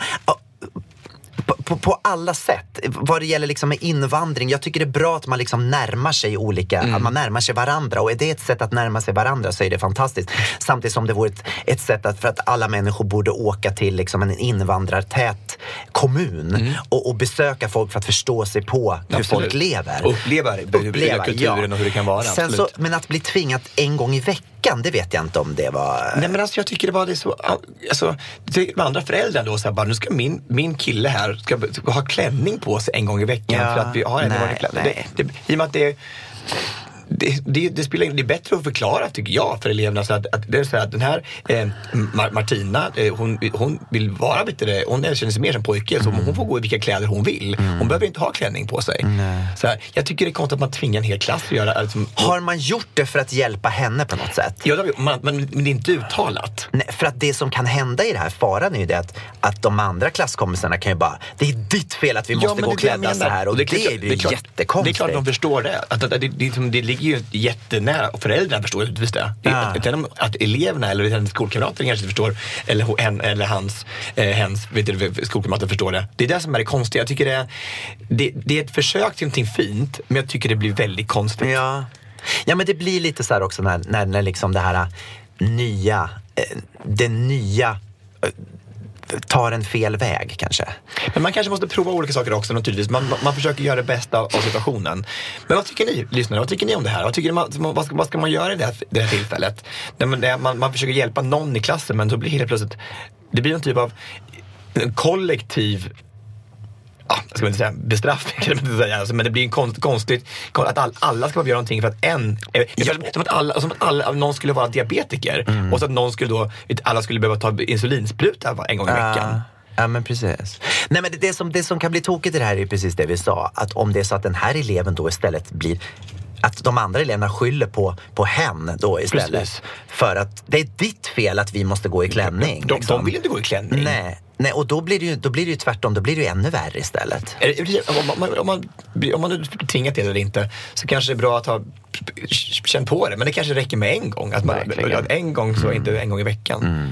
på, på, alla sätt. Vad det gäller liksom invandring. Jag tycker det är bra att man liksom närmar sig olika, att man närmar sig varandra. Och är det ett sätt att närma sig varandra så är det fantastiskt. Samtidigt som det vore ett, ett sätt att, för att alla människor borde åka till liksom en invandrartät kommun och, och besöka folk för att förstå sig på hur Absolut. folk lever. Uppleva, uppleva kulturen och hur det kan vara. Sen så, men att bli tvingad en gång i veckan, det vet jag inte om det var... Nej men alltså jag tycker det var det så, alltså, med andra föräldrar då så här, bara, nu ska min, min kille här ska ha klänning på sig en gång i veckan Ja, för att vi har nej, vanlig klänning. Det, det, I och med att det det, det, det, spelar, det är bättre att förklara tycker jag för eleverna. Så att, att, det är så här, att den här eh, Mar- Martina, eh, hon, hon vill vara det, hon känner sig mer som pojke så Mm. hon får gå i vilka kläder hon vill. Hon behöver inte ha klänning på sig. Så här, jag tycker det är konstigt att man tvingar en hel klass att göra alltså, Har man gjort det för att hjälpa henne på något sätt? Ja, det vi- man, men, det är inte uttalat. Nej, för att det som kan hända i det här, faran är ju det att, att de andra klasskompisarna kan ju bara, det är ditt fel att vi måste men gå det är det klädda så här och det, är klart- blir ju jättekonstigt. Det är klart att de förstår det. Att, att, det, det, det, det ligger ju jättenära och föräldrarna förstår givetvis det. det Ja. att, att, eleverna eller hennes skolkamrater kanske inte förstår eller, hen, eller hans, eh, hens vet du, skolkamrater förstår det. Det är det som är det konstiga. Jag tycker det, är- det, det är ett försök till någonting fint men jag tycker det blir väldigt konstigt. Ja. ja, men det blir lite så här också när, när, när liksom det här äh, nya, eh, det nya eh, tar en fel väg kanske. Men man kanske måste prova olika saker också naturligtvis. Man, man, försöker göra det bästa av situationen. Men vad tycker ni lyssnare? Vad tycker ni om det här? Vad, tycker man, vad, ska, vad ska man göra i det här, det här tillfället? Man, man, man försöker hjälpa någon i klassen men då blir helt plötsligt, det blir en typ av en kollektiv Ja, jag ska inte säga bestraffning, (laughs) kan inte säga. Alltså, men det blir en konst, konstigt kon- att all, alla ska behöva göra någonting för att en, eh, ja. som att, alla, som att alla, någon skulle vara diabetiker Mm. och så att någon skulle då, alla skulle behöva ta insulinspruta en gång i veckan. Ja, Ja men precis. Nej men det, det, som, det som kan bli tokigt i det här är precis det vi sa. Att om det är så att den här eleven då istället blir att de andra eleverna skyller på, på hen då istället. Precis. För att det är ditt fel att vi måste gå i klänning. De, liksom. de vill inte gå i klänning. Nej, nej och då blir, det ju, då blir det ju tvärtom. Då blir det ju ännu värre istället. Är Om man, om, man, om man nu tvingar till det eller inte så kanske det är bra att ha känt på det. Men det kanske räcker med en gång. Att man, Verkligen. en gång så inte en gång i veckan.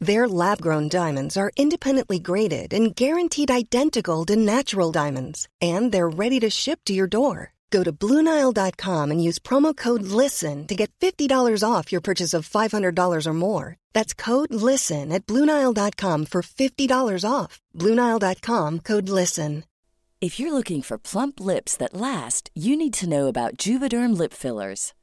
Their lab grown diamonds are independently graded and guaranteed identical to natural diamonds, and they're ready to ship to your door. Go to BlueNile.com and use promo code LISTEN to get $50 off your purchase of $500 or more. That's code LISTEN at BlueNile.com for $50 off. BlueNile.com code LISTEN. If you're looking for plump lips that last, you need to know about Juvederm lip fillers.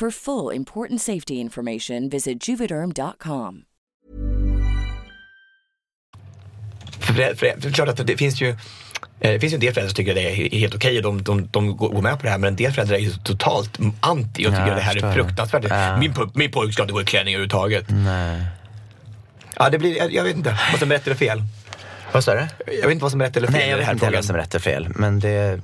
For full important safety information, visit juvederm.com. För, för, för, för klart att det finns ju eh, det finns ju en del föräldrar som tycker att det är helt okej och de, de, de går med på det här men en del föräldrar är ju totalt anti och tycker Ja, att det här är fruktansvärt. Ja. Min, min pojke ska inte gå i klänning överhuvudtaget. Nej. Ja, det blir, jag, jag vet inte vad som är rätt eller fel. Vad sa du? Jag vet inte vad som är rätt eller fel Nej, jag vet inte heller vad som är rätt eller fel. Men det,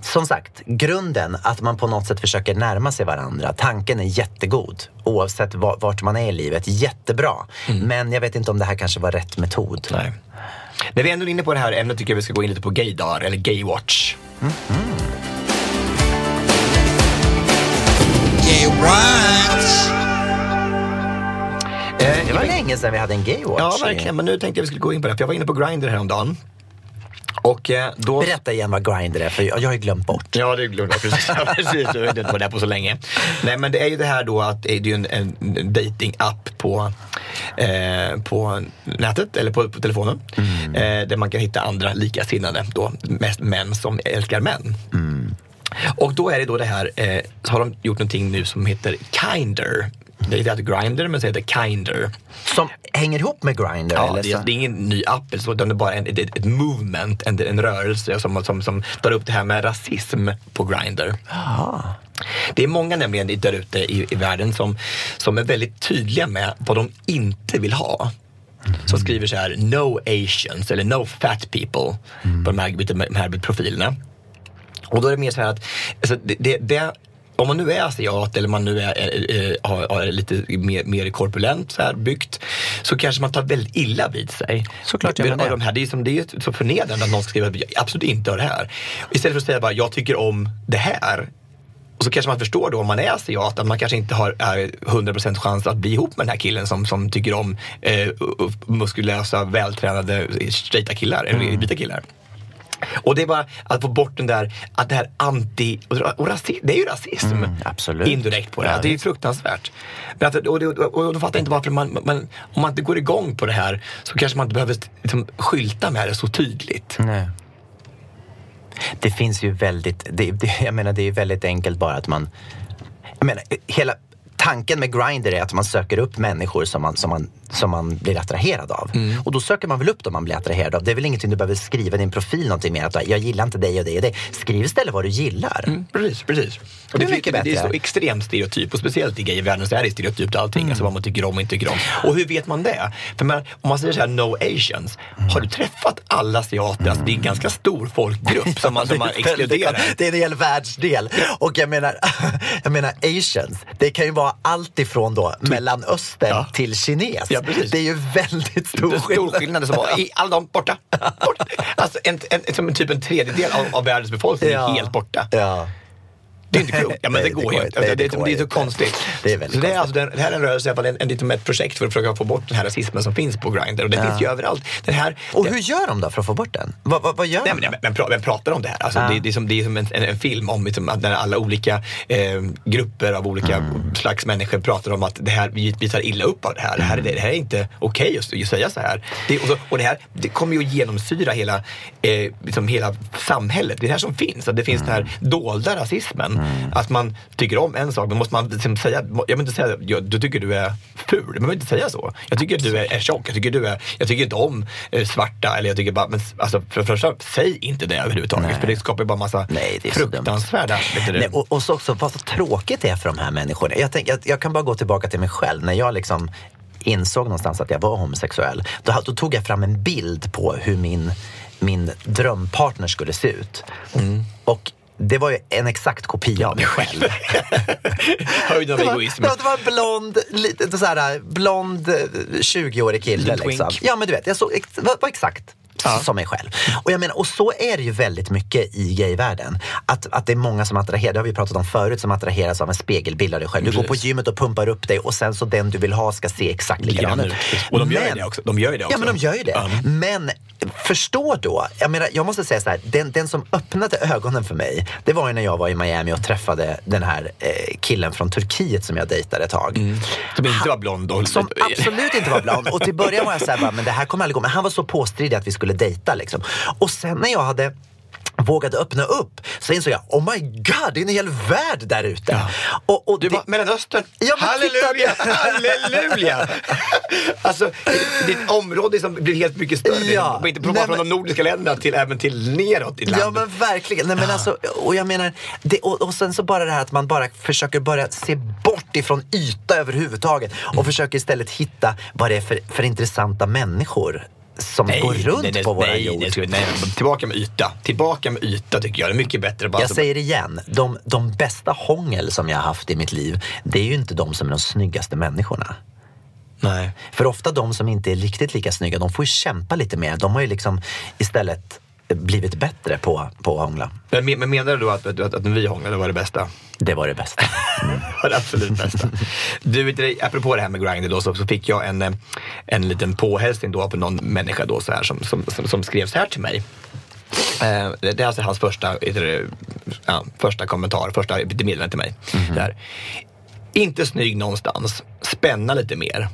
som sagt, grunden att man på något sätt försöker närma sig varandra. Tanken är jättegod oavsett va- vart man är i livet. Jättebra. Men jag vet inte om det här kanske var rätt metod. Nej. När vi ändå är inne på det här ämnet tycker jag vi ska gå in lite på gaydar eller gaywatch. Gay rights. Eh, Det var länge sedan vi hade en gaywatch. Ja, verkligen. Men nu tänkte jag vi skulle gå in på det. För jag var inne på Grindr häromdagen. Och eh, då... Berätta igen vad Grindr är, för jag, jag har ju glömt bort. Ja, det glömde jag precis. Precis. Du har inte varit där på så länge. Nej, men det är ju det här då att det är ju en, en dating-app på, eh, på nätet eller på, på telefonen. Eh, där man kan hitta andra likasinnade, då, mest män som älskar män. Och då är det då det här, eh, så har de gjort någonting nu som heter Kinder. Det är inte Grindr, men så heter Kinder. Som hänger ihop med Grindr? Ja, eller det, det är ingen ny app, så, utan det är bara en, ett, ett movement, en, en rörelse som, som, som tar upp det här med rasism på Grindr. Det är många nämligen där ute i, i världen som, som är väldigt tydliga med vad de inte vill ha. Som skriver så här, no asians eller no fat people på de här, de här profilerna. Och då är det mer så här att alltså, det, det, det, om man nu är asiat eller man nu är, är, är, lite mer, mer korpulent så här, byggt så kanske man tar väldigt illa vid sig. Såklart gör man det. De här, det är, som, det är så förnedrande att någon skriver att jag absolut inte har det här. Istället för att säga bara jag tycker om det här. Och så kanske man förstår då om man är asiat att man kanske inte har är 100% chans att bli ihop med den här killen som, som tycker om eh, muskulösa, vältränade, straighta killar, eller vita killar. Och det är bara att få bort den där, att det här anti, och, rasism, det är ju rasism. Mm, absolut. Indirekt på det. Ja, det är ju fruktansvärt. Men att, och, det, och, de fattar inte varför man, man, om man inte går igång på det här så kanske man inte behöver liksom, skylta med det så tydligt. Nej. Det finns ju väldigt, det, det, jag menar det är väldigt enkelt bara att man, jag menar hela tanken med Grindr är att man söker upp människor som man, som man, som man blir attraherad av. Och då söker man väl upp dem man blir attraherad av. Det är väl ingenting du behöver skriva i din profil någonting mer att jag gillar inte dig och dig och dig. Skriv istället vad du gillar. Mm, precis, precis. Och Det är mycket det, det är så extremt stereotyp och speciellt i gayvärlden så är det stereotypt allting. Alltså vad man tycker om och inte tycker om. Och hur vet man det? För man, om man säger så här no asians. Har du träffat alla asiater? Alltså det är en ganska stor folkgrupp som man, som man (laughs) Det är väldigt- exkluderar. (laughs) Det är en hel världsdel. Och jag menar, (laughs) jag menar asians, det kan ju vara allt ifrån då Mellanöstern Ja. till kines. Ja, precis. det är ju väldigt stor skillnad. stor skillnad. Som var, i, alla de borta. (laughs) borta. Alltså en, en, som en, typ en tredjedel av, av världens befolkning är helt borta. Ja. Det är inte klokt. Ja, men Nej, det går det ju inte. det, det det, är så konstigt. Det är väldigt så det, är alltså, det här är en rörelse, i alla fall en, en, ett projekt för att försöka få bort den här rasismen som finns på Grindr. Och det finns ju överallt. Den här, Och det- hur gör de då för att få bort den? Vad, vad, vad gör Nej, de? men, men, men, vem pratar om det här? Alltså, Ja. det, det är som, det är som en, en, en film om liksom, att när alla olika eh, grupper av olika Mm. slags människor pratar om att det här, vi, vi tar illa upp av det här. Det här, är, det här är inte okej att att säga så här. Det, och, så, och det här det kommer ju att genomsyra hela, eh, liksom hela samhället. Det är det här som finns. Att det finns den här dolda rasismen. Att man tycker om en sak, men måste man liksom säga, jag vill inte säga, jag, du tycker du är ful. Man vill inte säga så. Jag tycker att du är, är tjock. Jag tycker, du är, jag tycker inte om eh, svarta. Eller jag tycker bara, men, alltså, för det första, säg inte det överhuvudtaget. Nej. För det skapar ju bara massa Nej, det är fruktansvärda... Nej, och, och så också vad så tråkigt det är för de här människorna. Jag, tänk, jag, jag kan bara gå tillbaka till mig själv. När jag liksom insåg någonstans att jag var homosexuell. Då, då tog jag fram en bild på hur min, min drömpartner skulle se ut. Och det var ju en exakt kopia av mig själv. (laughs) Höjden av Det egoism. det var, det var en blond, lite så här, blond eh, 20-årig kille. Liten Liksom. Ja men du vet, jag såg, var, var exakt som mig själv. Och, jag menar, och så är det ju väldigt mycket i gayvärlden. Att, att det är många som attraheras, det har vi pratat om förut, som attraheras av en spegelbild av dig själv. Du går på Precis. gymmet och pumpar upp dig och sen så den du vill ha ska se exakt likadan ut. Och de gör Men- det också. De gör det också. Ja men de gör ju det. Ja. Men förstå då, jag, menar, jag måste säga så här, den, den som öppnade ögonen för mig, det var ju när jag var i Miami och träffade den här eh, killen från Turkiet som jag dejtade ett tag. Som inte var blond och... Som absolut inte var blond. Och till början var jag såhär, bara, men det här kommer aldrig gå. Men han var så påstridig att vi skulle dejta liksom. Och sen när jag hade vågade öppna upp så insåg jag, oh my god, det är en hel värld där ute. Och, och Du det- bara, Mellanöstern, Ja, halleluja, (laughs) halleluja! alltså, ditt område som blir helt mycket större. Ja. Ja. Inte bara Nej, från men- de nordiska länderna till även till neråt i landet. Ja men verkligen. Nej, men alltså, och jag menar, det, och, och sen så bara det här att man bara försöker börja se bort ifrån yta överhuvudtaget och Mm. försöker istället hitta vad det är för, för intressanta människor som går runt nej, nej, på vår nej, jord. nej, nej, tillbaka med yta. Tillbaka med yta tycker jag. Det är mycket bättre. Bara Jag så- säger igen, de, de bästa hångel som jag har haft i mitt liv, det är ju inte de som är de snyggaste människorna. Nej. För ofta de som inte är riktigt lika snygga, de får ju kämpa lite mer. De har ju liksom istället blivit bättre på, på att hångla. Men, men menar du då att, att, att, att vi hånglade var det bästa? Det var det bästa. (laughs) var det absolut bästa. Du, apropå det här med Grindr då, så, så fick jag en, eh, en liten påhälsning då på någon människa då så här som, som, som, som skrev så här till mig. Eh, det det är alltså hans första, du, ja, första kommentar, första meddelande till mig. Så här. Inte snygg någonstans, spänna lite mer.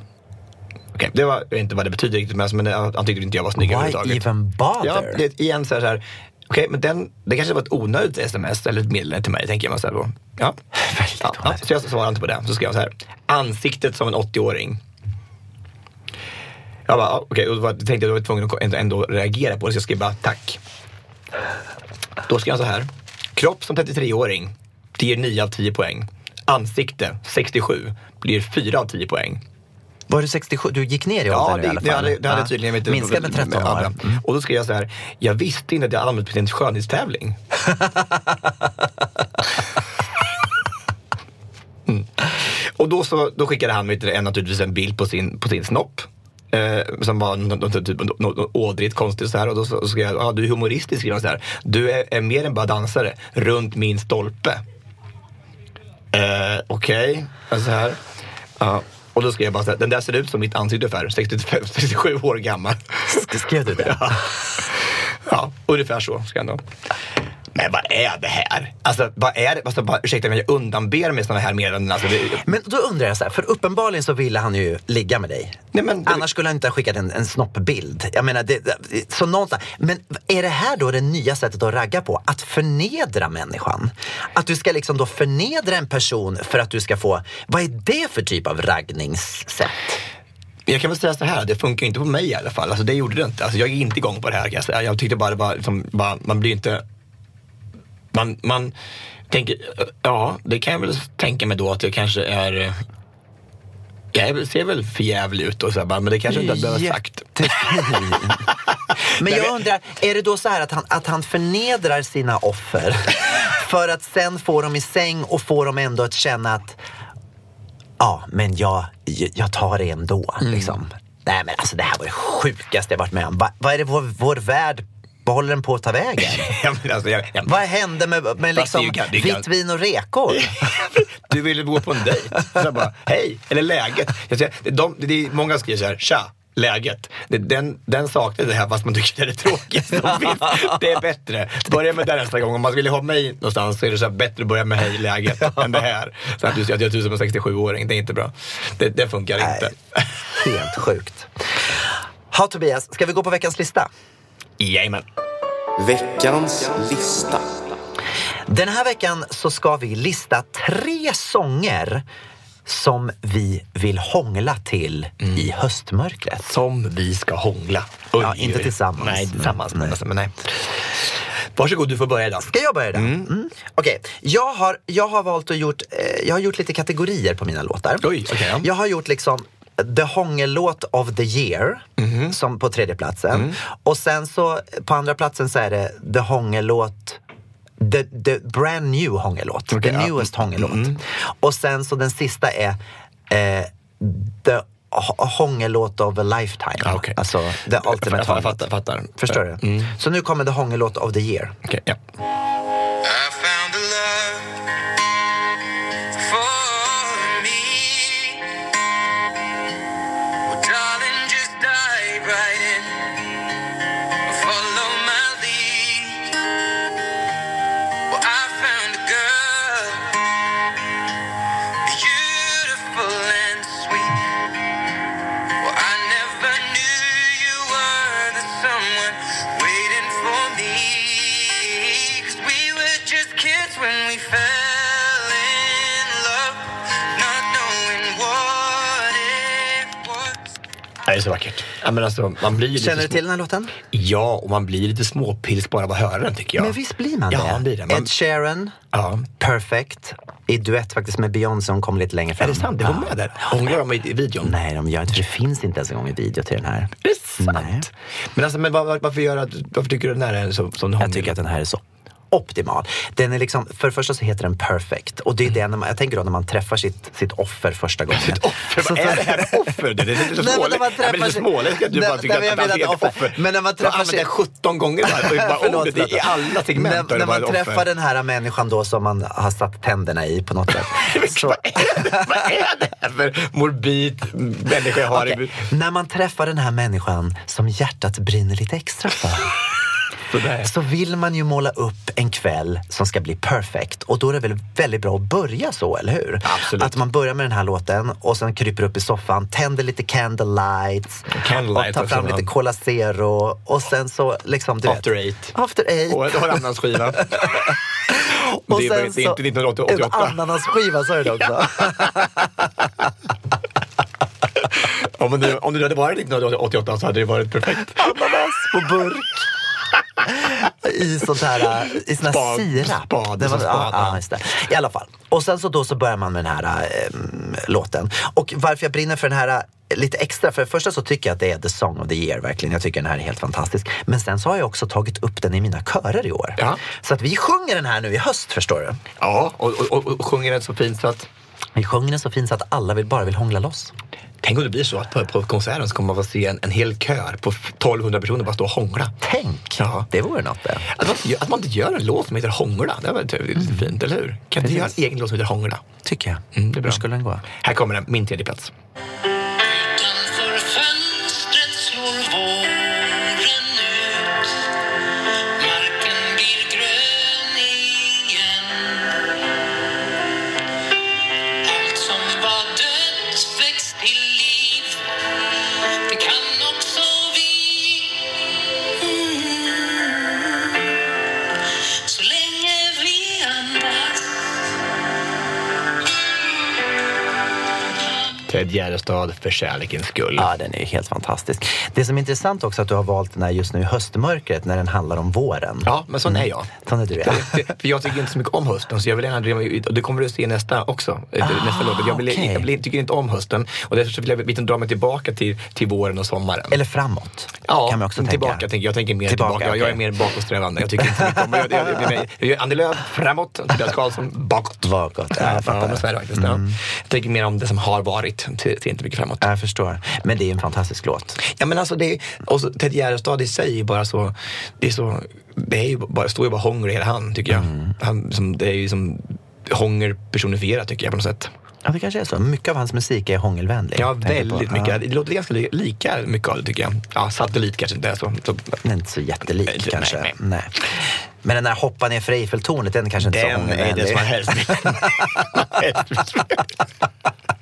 Okej, det var jag inte vad det betyder riktigt, men, alltså, men han han tyckte inte jag var snygg Why överhuvudtaget. even bother? Ja, det, igen så här, så här okej, men den, det kanske var ett onödigt sms eller ett meddelande till mig, tänker jag. Så, här, då. ja. ja, ja, så jag svarade inte på det. Så skrev jag så här, ansiktet som en 80-åring. Jag bara, okej, och då var- tänkte jag, då var jag tvungen att ändå, ändå reagera på det, så jag skrev bara tack. Då skrev jag så här, kropp som 33-åring, det ger 9 av 10 poäng. Ansikte, 67, blir 4 av 10 poäng. Var du 67? Du gick ner i Ja, ålder det, i alla fall? det, hade, det hade Ja. tydligen inte... Minskat med 13 Ja, år. ja. Och då skrev jag så här, jag visste inte att jag använt till en skönhetstävling. (laughs) mm. Och då, så, då skickade han en, naturligtvis en bild på sin, på sin snopp. Eh, som var något, typ, något, något ådrigt konstigt så här. Och då så, så skrev jag, ja, du är humoristisk skrev så här. Du är, är mer än bara dansare, runt min stolpe. Eh, Okej, okay. så här. Ja. Och då skrev jag bara så här, den där ser ut som mitt ansikte ungefär, 65, 67 år gammal. Skrev du det? Ja, (laughs) ja ungefär så ska jag ändå. Men vad är det här? Alltså, vad är det? Alltså, bara, ursäkta mig, jag undanber mig sådana här meddelanden. Alltså, det, Men då undrar jag så här, för uppenbarligen så ville han ju ligga med dig. Nej, men, Annars skulle han inte ha skickat en, en snoppbild. Jag menar, det, så någonstans. Men är det här då det nya sättet att ragga på? Att förnedra människan? Att du ska liksom då förnedra en person för att du ska få... Vad är det för typ av raggningssätt? Jag kan väl säga så här, det funkar inte på mig i alla fall. Alltså, det gjorde det inte. Alltså, jag gick inte igång på det här. Jag tyckte bara det var, liksom, bara man blir inte... Man, man tänker, ja, det kan jag väl tänka mig då att det kanske är... Jag ser väl för jävlig ut och så här, bara, men det kanske inte behövt sagt. (laughs) Men jag undrar, är det då så här att han, att han förnedrar sina offer (laughs) för att sen få dem i säng och få dem ändå att känna att ja, men jag, jag tar det ändå. Mm. Liksom. Nej men alltså det här var det sjukaste jag varit med om. Va, vad är det vår, vår värld, vad håller den på att ta vägen? (laughs) Ja, alltså, jag, jag, vad hände med, med liksom ga- vitt vin och rekor? (laughs) Du ville gå på en dejt. Så jag bara, hej, eller läget? Jag säger, de, är många skriver så här, tja, läget. Den, den saknar det här fast man tycker det är finns. (laughs) Det är bättre. Börja med det nästa gång. Om man vill ha mig någonstans så är det så bättre att börja med hej, läget, än det här. Så att du säger att jag är som en 67-åring, det är inte bra. Det, det funkar inte. Helt sjukt. Ha Tobias, ska vi gå på veckans lista? Jajamän. Veckans lista. Den här veckan så ska vi lista tre sånger som vi vill hångla till i höstmörkret. Som vi ska hångla. Ja, inte tillsammans. Nej, tillsammans. Nej. Men, nej. Varsågod, du får börja idag. Ska jag börja då? Mm. Okej, jag, har, jag har valt att gjort, eh, jag har gjort lite kategorier på mina låtar. Oj, okej, ja. Jag har gjort liksom The hångellåt of the year Mhm. som på tredje platsen. Mm. Och sen så på andra platsen så är det The hångellåt The, the brand new hångellåt. the ja. newest hångellåt. Mm. Och sen så den sista är eh, The hångellåt of a lifetime. Ah, okej. Alltså the ultimate Jag fattar, fattar, fattar. Förstår du? Mm. Så nu kommer The hångellåt of the year. Okej, ja. Är så vackert. Ja, men alltså, man blir Känner du små- till den här låten? Ja, och man blir lite småpils bara av att höra den tycker jag. Men visst blir man ja, det? man blir det. Man, Ed Sheeran, ja. Perfect, i duett faktiskt med Beyoncé, hon kom lite längre fram. Är det sant? Det var Ja. med där. Hånglar de i i videon? Nej, de gör inte det finns inte ens en gång en video till den här. Det är sant. Nej. Men, alltså, men var, varför, gör, att- varför tycker du den här är så, som Jag tycker att den här är så optimal. Den är liksom, för det första så heter den Perfect. Och det är det när man, jag tänker då när man träffar sitt, sitt offer första gången. Sitt offer? Vad är det här med offer? Det är lite (laughs) träffar sig- småländskt att du bara tycker att menar heter offer. offer. Men när man Du har träffar använt det 17 gånger bara. (laughs) Förlåt, ordet i, alla segment När, det när man träffar den här människan då som man har satt tänderna i på något sätt. (laughs) så, Vad är det här för morbid människa jag har i... När man träffar den här människan som hjärtat brinner lite extra för. Sådär. så vill man ju måla upp en kväll som ska bli perfekt. Och då är det väl väldigt bra att börja så, eller hur? Absolut. Att man börjar med den här låten och sen kryper upp i soffan, tänder lite candlelights Candlelight och tar fram lite. Cola Zero och sen så liksom, du After vet. eight. After eight. Och har ananansskiva. (laughs) Och det är- sen det är inte 1988. En ananasskiva sa du det också. (laughs) om, det, om det hade varit 1988 så hade det varit perfekt. Ananas på burk. I sånt här, i sån här Spad- sirap. spad, Det var, spad, ja, ja. I alla fall. Och sen så då så börjar man med den här eh, låten. Och varför jag brinner för den här eh, lite extra. För det första så tycker jag att det är the song of the year verkligen. Jag tycker den här är helt fantastisk. Men sen så har jag också tagit upp den i mina körer i år. Ja. Så att vi sjunger den här nu i höst förstår du. Ja, och, och, och, och sjunger den så fint så att... Vi sjunger den så fint så att alla vill, bara vill hångla loss. Tänk om det blir så att på, på konserten så kommer man få se en, en hel kör på 1200 personer bara stå och hångla. Tänk! Ja. Det vore något det. Att man, inte gör- att man inte gör en låt som heter Hångla. Det var typ lite fint, eller hur? Kan inte göra en egen låt som heter Hångla? Tycker jag. Mm, det är bra. Hur skulle den gå? Här kommer den, min tredje plats. Ted Gärdestad, För kärlekens skull. Ja, den är helt fantastisk. Det som är intressant också är att du har valt den här just nu i höstmörkret när den handlar om våren. Ja, men sån är jag. Sån är du ja. (laughs) För jag tycker inte så mycket om hösten, så jag vill gärna driva ut. Och det kommer du se nästa också. eh, nästa låt. Jag, vill, Ah, okej. jag vill, tycker inte om hösten. Och därför så vill jag lite dra mig tillbaka till, till våren och sommaren. Eller framåt. Ja, kan man också tillbaka. tänka. Tänker, jag tänker mer Tillbaka, tillbaka. Jag, jag är mer bakåtsträvande. Jag tycker inte så mycket om... Jag, jag, jag, jag, jag, jag, Annie Lööf framåt, Tobias Karlsson bakåt. Bakåt, ja, jag fattar. Ja, men så är det faktiskt. Ja. Jag tänker mer om det som har varit, till inte mycket framåt. Jag förstår. Men det är en fantastisk låt. Ja men alltså det, och så Ted Gärdestad i sig är bara så, det är så, det är ju bara, står ju bara hånger i hela han tycker jag. Mm. Han, som, det är ju som hånger personifierat tycker jag på något sätt. Ja, det kanske är så. Mycket av hans musik är hångelvänlig. Ja, väldigt mycket. Ja. Det låter ganska li- lika mycket av det tycker jag. Ja, satellit kanske inte är så. så Men inte så jättelik Nej, kanske. nej, Nej, Men den där hoppa ner för Eiffeltornet, den kanske inte är så den är hångelvänlig. det som man helst (laughs) (laughs)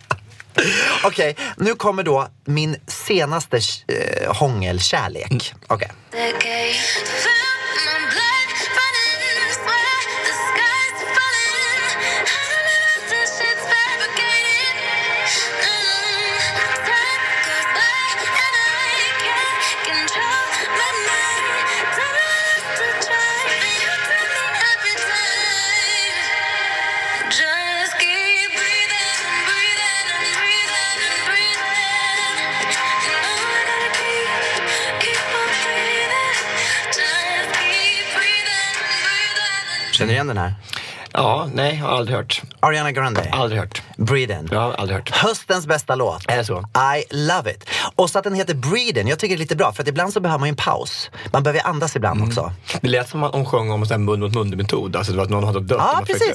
(laughs) Okej, nu kommer då min senaste eh, hångelkärlek. Mm. Okej. Just Känner du igen den här? Ja, nej, har aldrig hört. Ariana Grande. Aldrig hört. Breeden. Jag har aldrig hört. Höstens bästa låt. Är det så? I love it. Och så att den heter Breeden, jag tycker det är lite bra för att ibland så behöver man ju en paus. Man behöver andas ibland Mm. också. Det lät som att hon sjöng om en mun mot mun metod. Alltså det var att någon hade dött. Ja, precis.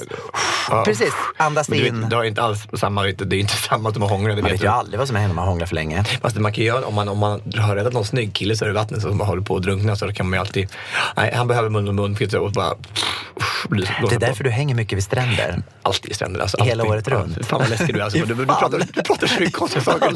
Ja. Precis. Andas Men du in. vet, det har inte alls samma, det är inte samma som att hångla. Det Man vet ju aldrig vad som händer om man hånglar för länge. Fast man kan göra om man, om man har räddat någon snygg kille så är det vattnet som håller på att drunkna så kan man ju alltid, nej han behöver mun och mun och bara Det är därför du hänger mycket vid stränder. Alltid i stränder. Alltså, Hela alltid. året runt. Fan vad läskig du är. Alltså. Du, du, pratar, du pratar så mycket (laughs) konstiga saker.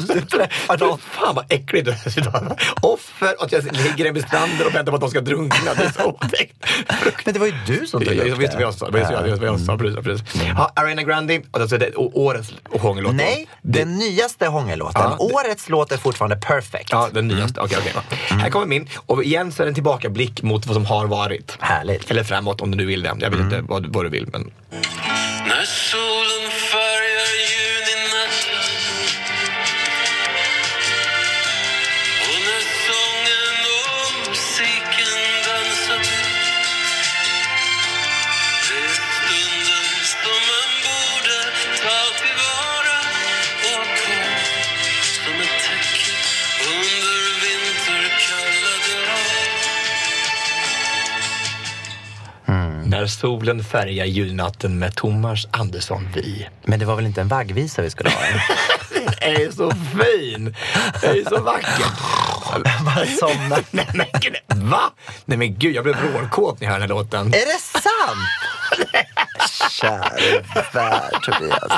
Du. Fan vad äckligt du är. Offer och att jag ligger vid stranden och väntar på att de ska drunkna. Det är så otäckt. (laughs) Men det var ju du som tog Jag upp vet vad det. jag sa. Jag vet vad jag- vad jag sa. Precis, precis. Ja, Ariana Grande, alltså det, årets hångellåt. Nej, den nyaste hångellåten. Ja, det- Årets låt är fortfarande perfect. Ja, den nyaste. Okej, okej. Här kommer min. Och igen så är det en tillbakablick mot vad som har varit. Härligt. Eller framåt om du nu vill det. Jag vet inte vad, vad du vill. Men... När solen När solen färgar julnatten med Thomas Andersson Vi. Men det var väl inte en vaggvisa vi skulle ha? (laughs) Det är så fin! Det är så vackert. Man somnar. (laughs) Nej men gud, va? Nej men gud, jag blev vrålkåt när jag hörde den här låten. Är det sant? (laughs) Käre värld, Tobias.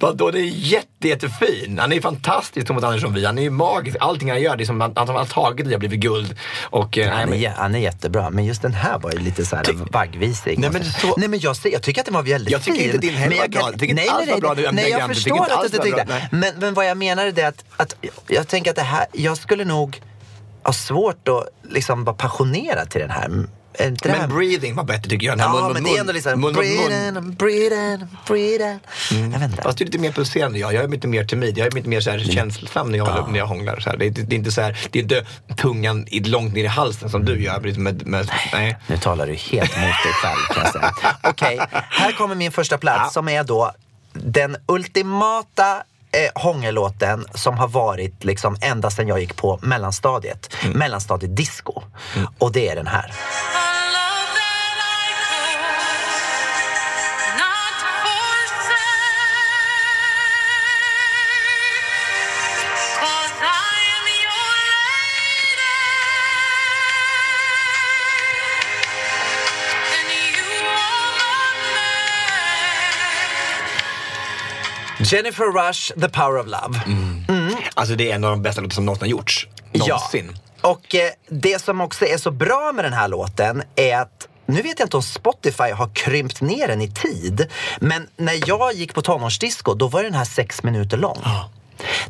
Vadå, det är jätte, jättefin. Han är fantastisk, Thomas Andersson Vi. Han är ju magisk. Allting han gör, det är som att han har tagit det har blivit guld. Och, eh, Han är, han är jättebra, men just den här var ju lite så här vaggvisig. Nej, men så- nej men jag, jag tycker att den var väldigt Jag tycker fin. inte din heller var bra. Jag tycker inte alls var bra. Nej, nej, jag förstår att du inte tyckte. Nej. Men, men vad jag menar är det att, att jag tänker att det här, jag skulle nog ha svårt att liksom vara passionerad till den här. Det här- men breathing var bättre tycker jag. Den här Ja, mun- men mun- det är ändå liksom mun- mun- mun. breathing, breathing, breathing. Jag vet inte. Fast du är lite mer pulserande jag. Jag är lite mer timid. Jag är lite mer så här känslosam när jag, när jag hånglar. Så här. Det, är, det är inte så här, det är inte tungan långt ner i halsen som du gör. Med, med, med, nej. Nu talar du helt mot dig själv kan jag säga. (laughs) Okej, här kommer min första plats som är då den ultimata eh, hångellåten som har varit liksom ända sedan jag gick på mellanstadiet. Mellanstadiet disco. Och det är den här. Jennifer Rush, The Power of Love. Alltså det är en av de bästa låtar som någonsin har gjorts. Någonsin. Ja. Och eh, det som också är så bra med den här låten är att nu vet jag inte om Spotify har krympt ner den i tid. Men när jag gick på tonårsdisco, då var den här sex minuter lång.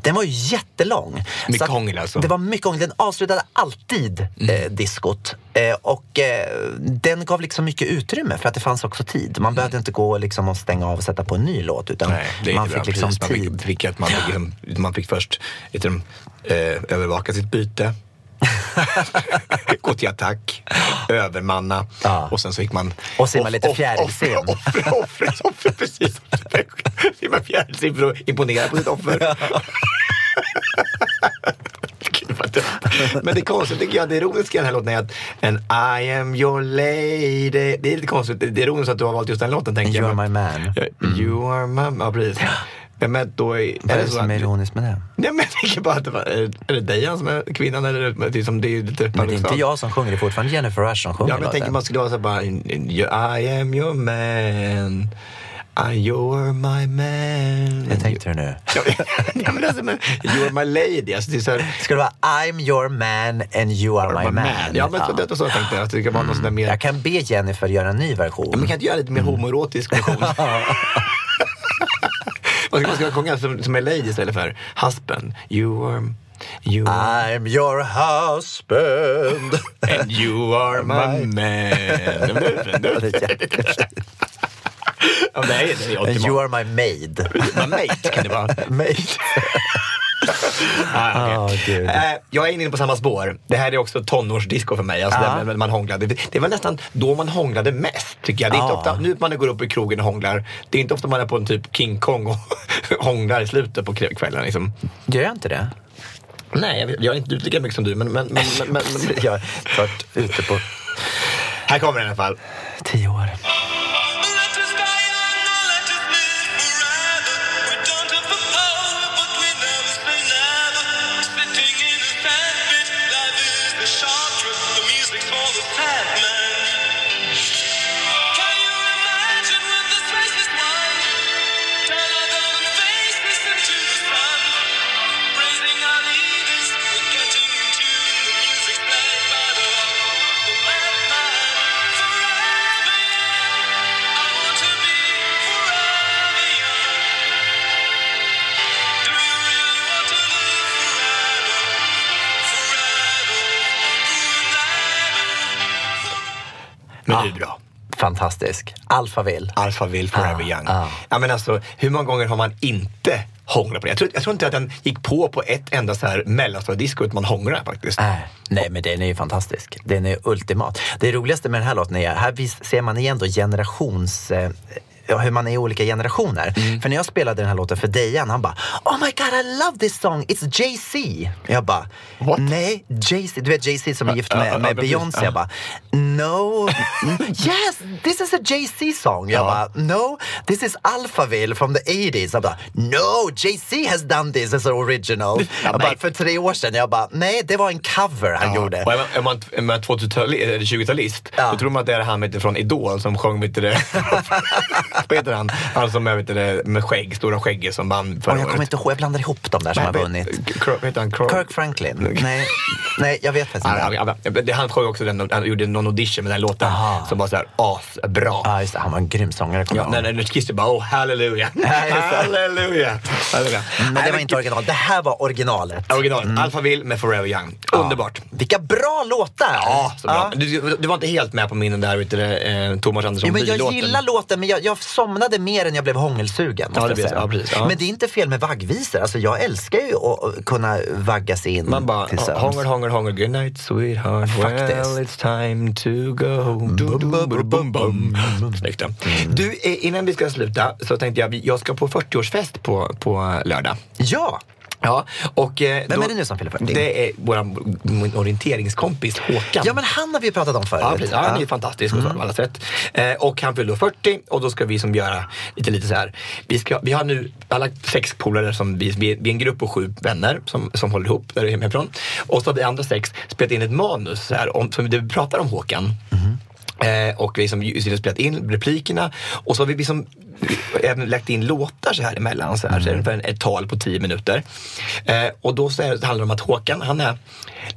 Den var ju jättelång. Mycket hångel alltså. Det var mycket hångel. Den avslutade alltid Mm. eh, diskot. Eh, och eh, den gav liksom mycket utrymme för att det fanns också tid. Man behövde inte gå liksom och stänga av och sätta på en ny låt. Utan Nej, är man fick liksom Precis. Man tid. fick, fick, att man, fick, liksom, man fick först du, eh, övervaka sitt byte. (laughs) Gå till attack, övermanna Ja. och sen så gick man... Och simma lite off- fjärilsim. Offer, offer, offer, offer, precis. Simma fjärilsim för att imponera på sitt offer. (laughs) (laughs) Men det är konstigt tycker jag. Det ironiska i den här låten är att en I am your lady. Det är lite konstigt. Det är ironiskt att du har valt just den låten tänker You jag. are my man. You are my... Ja, precis. Men, då är, Vad är det så som är ironiskt med det? Nej, men jag tänker bara att det var, är det Dejan som är kvinnan eller det, liksom, det är lite Men det är inte jag som sjunger, det är fortfarande Jennifer Rush som sjunger Ja, men jag tänker man skulle vara så här bara I am your man I, you are my man Hur tänkte du nu? Ja, ja, men alltså, men, you are my lady. Alltså, det är så här, Ska det vara I'm your man and you are my man? Ja, men så, det så jag tänkte. Att det ska vara någon sån där mer... Jag kan be Jennifer göra en ny version. Ja, men kan inte göra lite mer homoerotisk version? (laughs) (laughs) Vad ska man ska sjunga som, som är lady istället för husband? You are... You are I'm your husband. and you are (laughs) my man. Ja, det är det. är you are my maid. My mate kan det vara. (laughs) maid. (laughs) Ah. Åh, gud. Eh, jag är inne på samma spår. Det här är också tonårsdisco för mig. Alltså där man hånglade. Det- var nästan då man hånglade mest tycker jag. Det är inte Ja. ofta, nu man går upp i krogen och hånglar. Det är inte ofta man är på en typ King Kong och (laughs) hånglar i slutet på kvällen. Liksom. Gör jag inte det? Nej, jag, är inte ute lika mycket som du. Men, men, men, men, men, men Jag har varit ute på här kommer den i alla fall. tio år. Men hur bra? Fantastisk. Alphaville. Alphaville Forever Ah, Young. ah. Ja, men alltså, hur många gånger har man inte hånglat på det? Jag tror, jag tror inte att den gick på på ett enda så här mellanstadiedisco utan man hånglar faktiskt. Äh, nej, men den är ju fantastisk. Den är ultimat. Det roligaste med den här låten är, här vis- ser man igen då generations... Eh, ja, hur man är i olika generationer. Mm. För när jag spelade den här låten för Dejan, han bara Oh my god I love this song, it's Jay-Z. Jag bara What? Nej, Jay-Z, du vet Jay-Z som är gift med, med. Beyoncé. Ja. Jag bara No, yes this is a Jay-Z song. Jag Ja. bara No, this is Alphaville from the 80s. Jag bara No, Jay-Z has done this as an original. Jag bara, för tre år sedan, jag bara nej det var en cover han gjorde. Är man, är man, är man 2000-talist, eller 20-talist, Ja. då tror man att det är han från Idol som sjöng vet du, det, (laughs) Vad heter han? Han som är vet det, med skägg, stora skägget som vann förra Och jag kommer året. inte ihåg, jag blandar ihop dem där som har vunnit. Heter han? Kirk Franklin. Nej, nej jag vet faktiskt inte. Han sjöng också den, han gjorde någon audition med den låten Aha. som var så här asbra. Ja, just det. Han var en grym sångare, Ja, när, när Christer bara oh halleluja. Halleluja. Men det var inte original. Det här var originalet. Original. Alphaville med Forever Young. Underbart. Vilka bra låtar! Ja, så bra. Du, var inte helt med på min den där vet du, eh, Thomas Andersson Jo, men jag gillar låten, men jag somnade mer än jag blev hångelsugen. Ja, det jag ja, precis, ja. Men det är inte fel med vaggvisor. Alltså, jag älskar ju att kunna vaggas in Man bara, till sömns. hångel, hångel, hångel, good night sweetheart. Faktiskt. Well, it's time to go. Du, bum, bum. Snyggt. ja. Du, eh, innan vi ska sluta så tänkte jag, jag ska på 40-årsfest på, på lördag. Ja! Ja, och... eh, Vem då- är det nu som fyller 40? Det är vår orienteringskompis Håkan. Ja, men han har vi pratat om förut. Ja, precis. Ja, han är fantastisk Mm. på alla sätt. Eh, och han fyller då 40 och då ska vi som göra lite, lite så här. Vi, ska, vi har nu alla sex polare som vi, vi, är en grupp på sju vänner som, som håller ihop där hemifrån. Och så har vi andra sex spelat in ett manus så här, om, som vi pratar om Håkan. Eh, och vi som just spelat in replikerna och så har vi liksom även lagt in låtar så här emellan. Så här, så är det ungefär ett tal på tio minuter. Eh, och då så är, det handlar det om att Håkan, han är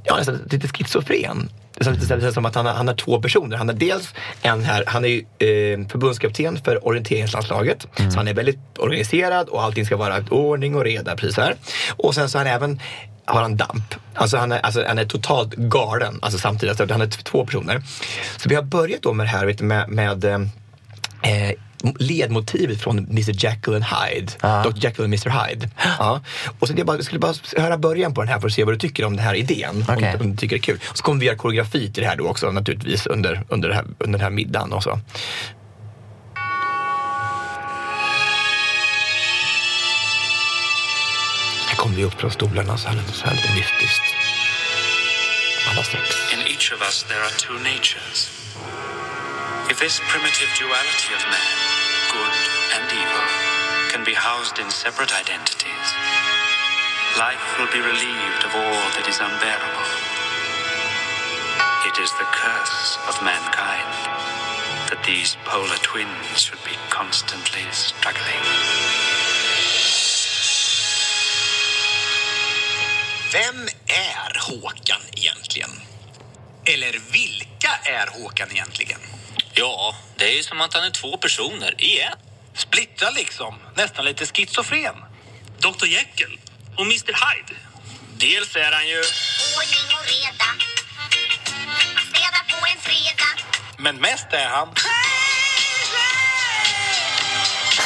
ja, nästan lite schizofren. Det är lite så här som att han har, han har två personer. Han är dels en här, han är ju eh, förbundskapten för orienteringslandslaget. Så han är väldigt organiserad och allting ska vara ordning och reda. Precis så här. Och sen så har han även har han damp. Alltså han är, alltså han är totalt galen alltså samtidigt. Alltså han är t- två personer. Så vi har börjat då med det här med, med eh, eh, ledmotivet från Mr Jekyll and Hyde. Dr Jekyll and Mr Hyde. Ja. Och så är bara, jag skulle bara höra början på den här för att se vad du tycker om den här idén. Om, Okej. du- om du tycker det är kul. Så kommer vi göra koreografi till det här då också naturligtvis under, under, här, under den här middagen och så. Vi upp från stolarna så så här mystiskt. Alla. In each of us there are two natures. If this primitive duality of man, good and evil, can be housed in separate identities, life will be relieved of all that is unbearable. It is the curse of mankind that these polar twins should be constantly struggling. Vem är Håkan egentligen? Eller vilka är Håkan egentligen? Ja, det är ju som att han är två personer igen. Splittrad liksom, nästan lite schizofren. Dr Jekyll och Mr Hyde. Dels är han ju... Ordning och reda. Man städar på en fredag. Men mest är han...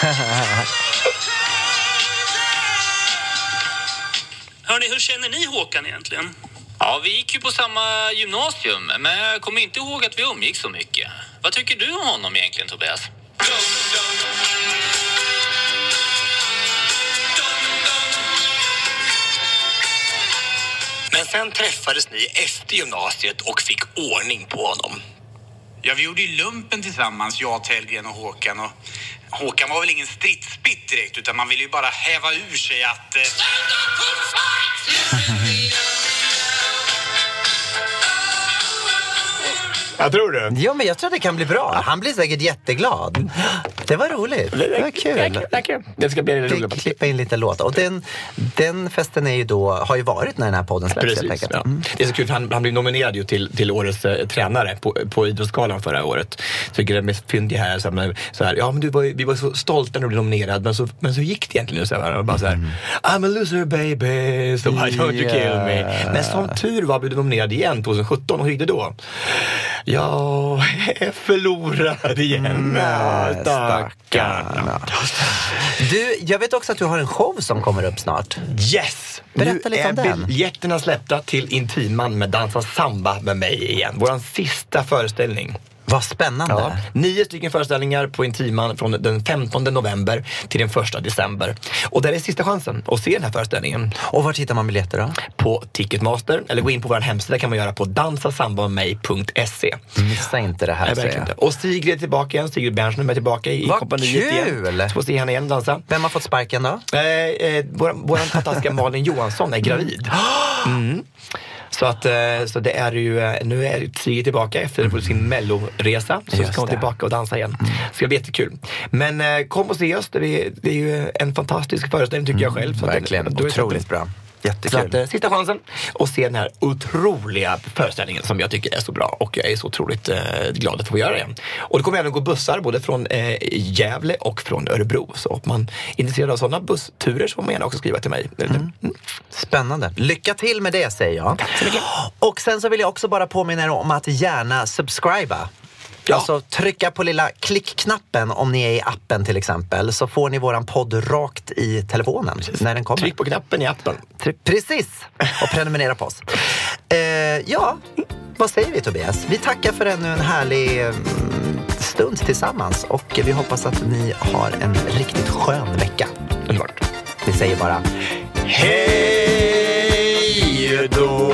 (laughs) Hörni, hur känner ni Håkan egentligen? Ja, vi gick ju på samma gymnasium, men jag kommer inte ihåg att vi umgicks så mycket. Vad tycker du om honom egentligen, Tobias? Men sen träffades ni efter gymnasiet och fick ordning på honom. Ja, vi gjorde ju lumpen tillsammans, jag, Tellgren och Håkan. Och Håkan var väl ingen stridsbit direkt, utan man ville ju bara häva ur sig att... Eh, Jag tror du? Ja, men jag tror det kan bli bra. Han blir säkert jätteglad. Det var roligt. Det var kul. Det ska bli roligt. klippa in lite låtar. Och den, den festen är ju då, har ju varit när den här podden släpps Precis, ja. Det är så kul för han, han blev nominerad ju till, till årets eh, tränare på, på Idrottsgalan förra året. Så tycker det är mest fyndiga här, så här, så här ja men du var, vi var så stolta när du blev nominerad men så, men så gick det egentligen. Så här, och bara så här, I'm a loser baby, so why don't you kill me? Men som tur var blev du nominerad igen 2017 och hur gick det då? Jag är förlorad igen. Mm, Ja, Stackarna. Du, jag vet också att du har en show som kommer upp snart. Yes! Berätta nu lite är om den. biljetterna släppta till Intiman med Dansa Samba med mig igen. Vår sista föreställning. Vad spännande. Ja, nio stycken föreställningar på Intiman från den 15 november till den 1 december. Och det är sista chansen att se den här föreställningen. Och var hittar man biljetter då? På Ticketmaster eller gå in på vår hemsida kan man göra på dansasambamedmig.se. Missa inte det här säger jag. Och Sigrid är tillbaka igen. Sigrid Bernström är tillbaka i Vad kompaniet kul! igen. Så får se henne igen dansa. Vem har fått sparken då? Eh, eh, vår, vår fantastiska Malin Johansson är gravid. (gasps) Mm. Så, att, eh, så det är ju, eh, nu är Sigrid tillbaka efter sin melloresa. Så Just ska hon tillbaka och dansa igen. Så det blir jättekul. Men eh, kom och se oss. Det är, det är ju en fantastisk föreställning tycker jag själv. Så att Verkligen, det otroligt bra. Så Jättekul. att, eh, sista chansen att se den här otroliga föreställningen som jag tycker är så bra och jag är så otroligt eh, glad att få göra det. Och det kommer även gå bussar både från eh, Gävle och från Örebro. Så om man är intresserad av sådana bussturer så får man gärna också skriva till mig. Mm. Spännande. Lycka till med det säger jag. Och sen så vill jag också bara påminna er om att gärna subscriba. Alltså trycka på lilla klickknappen om ni är i appen till exempel så får ni våran podd rakt i telefonen när den kommer. Tryck på knappen i appen. Try- Precis! Och prenumerera på oss. Eh, ja, vad säger vi Tobias? Vi tackar för ännu en härlig mm, stund tillsammans och vi hoppas att ni har en riktigt skön vecka. Underbart. Vi säger bara Hej då!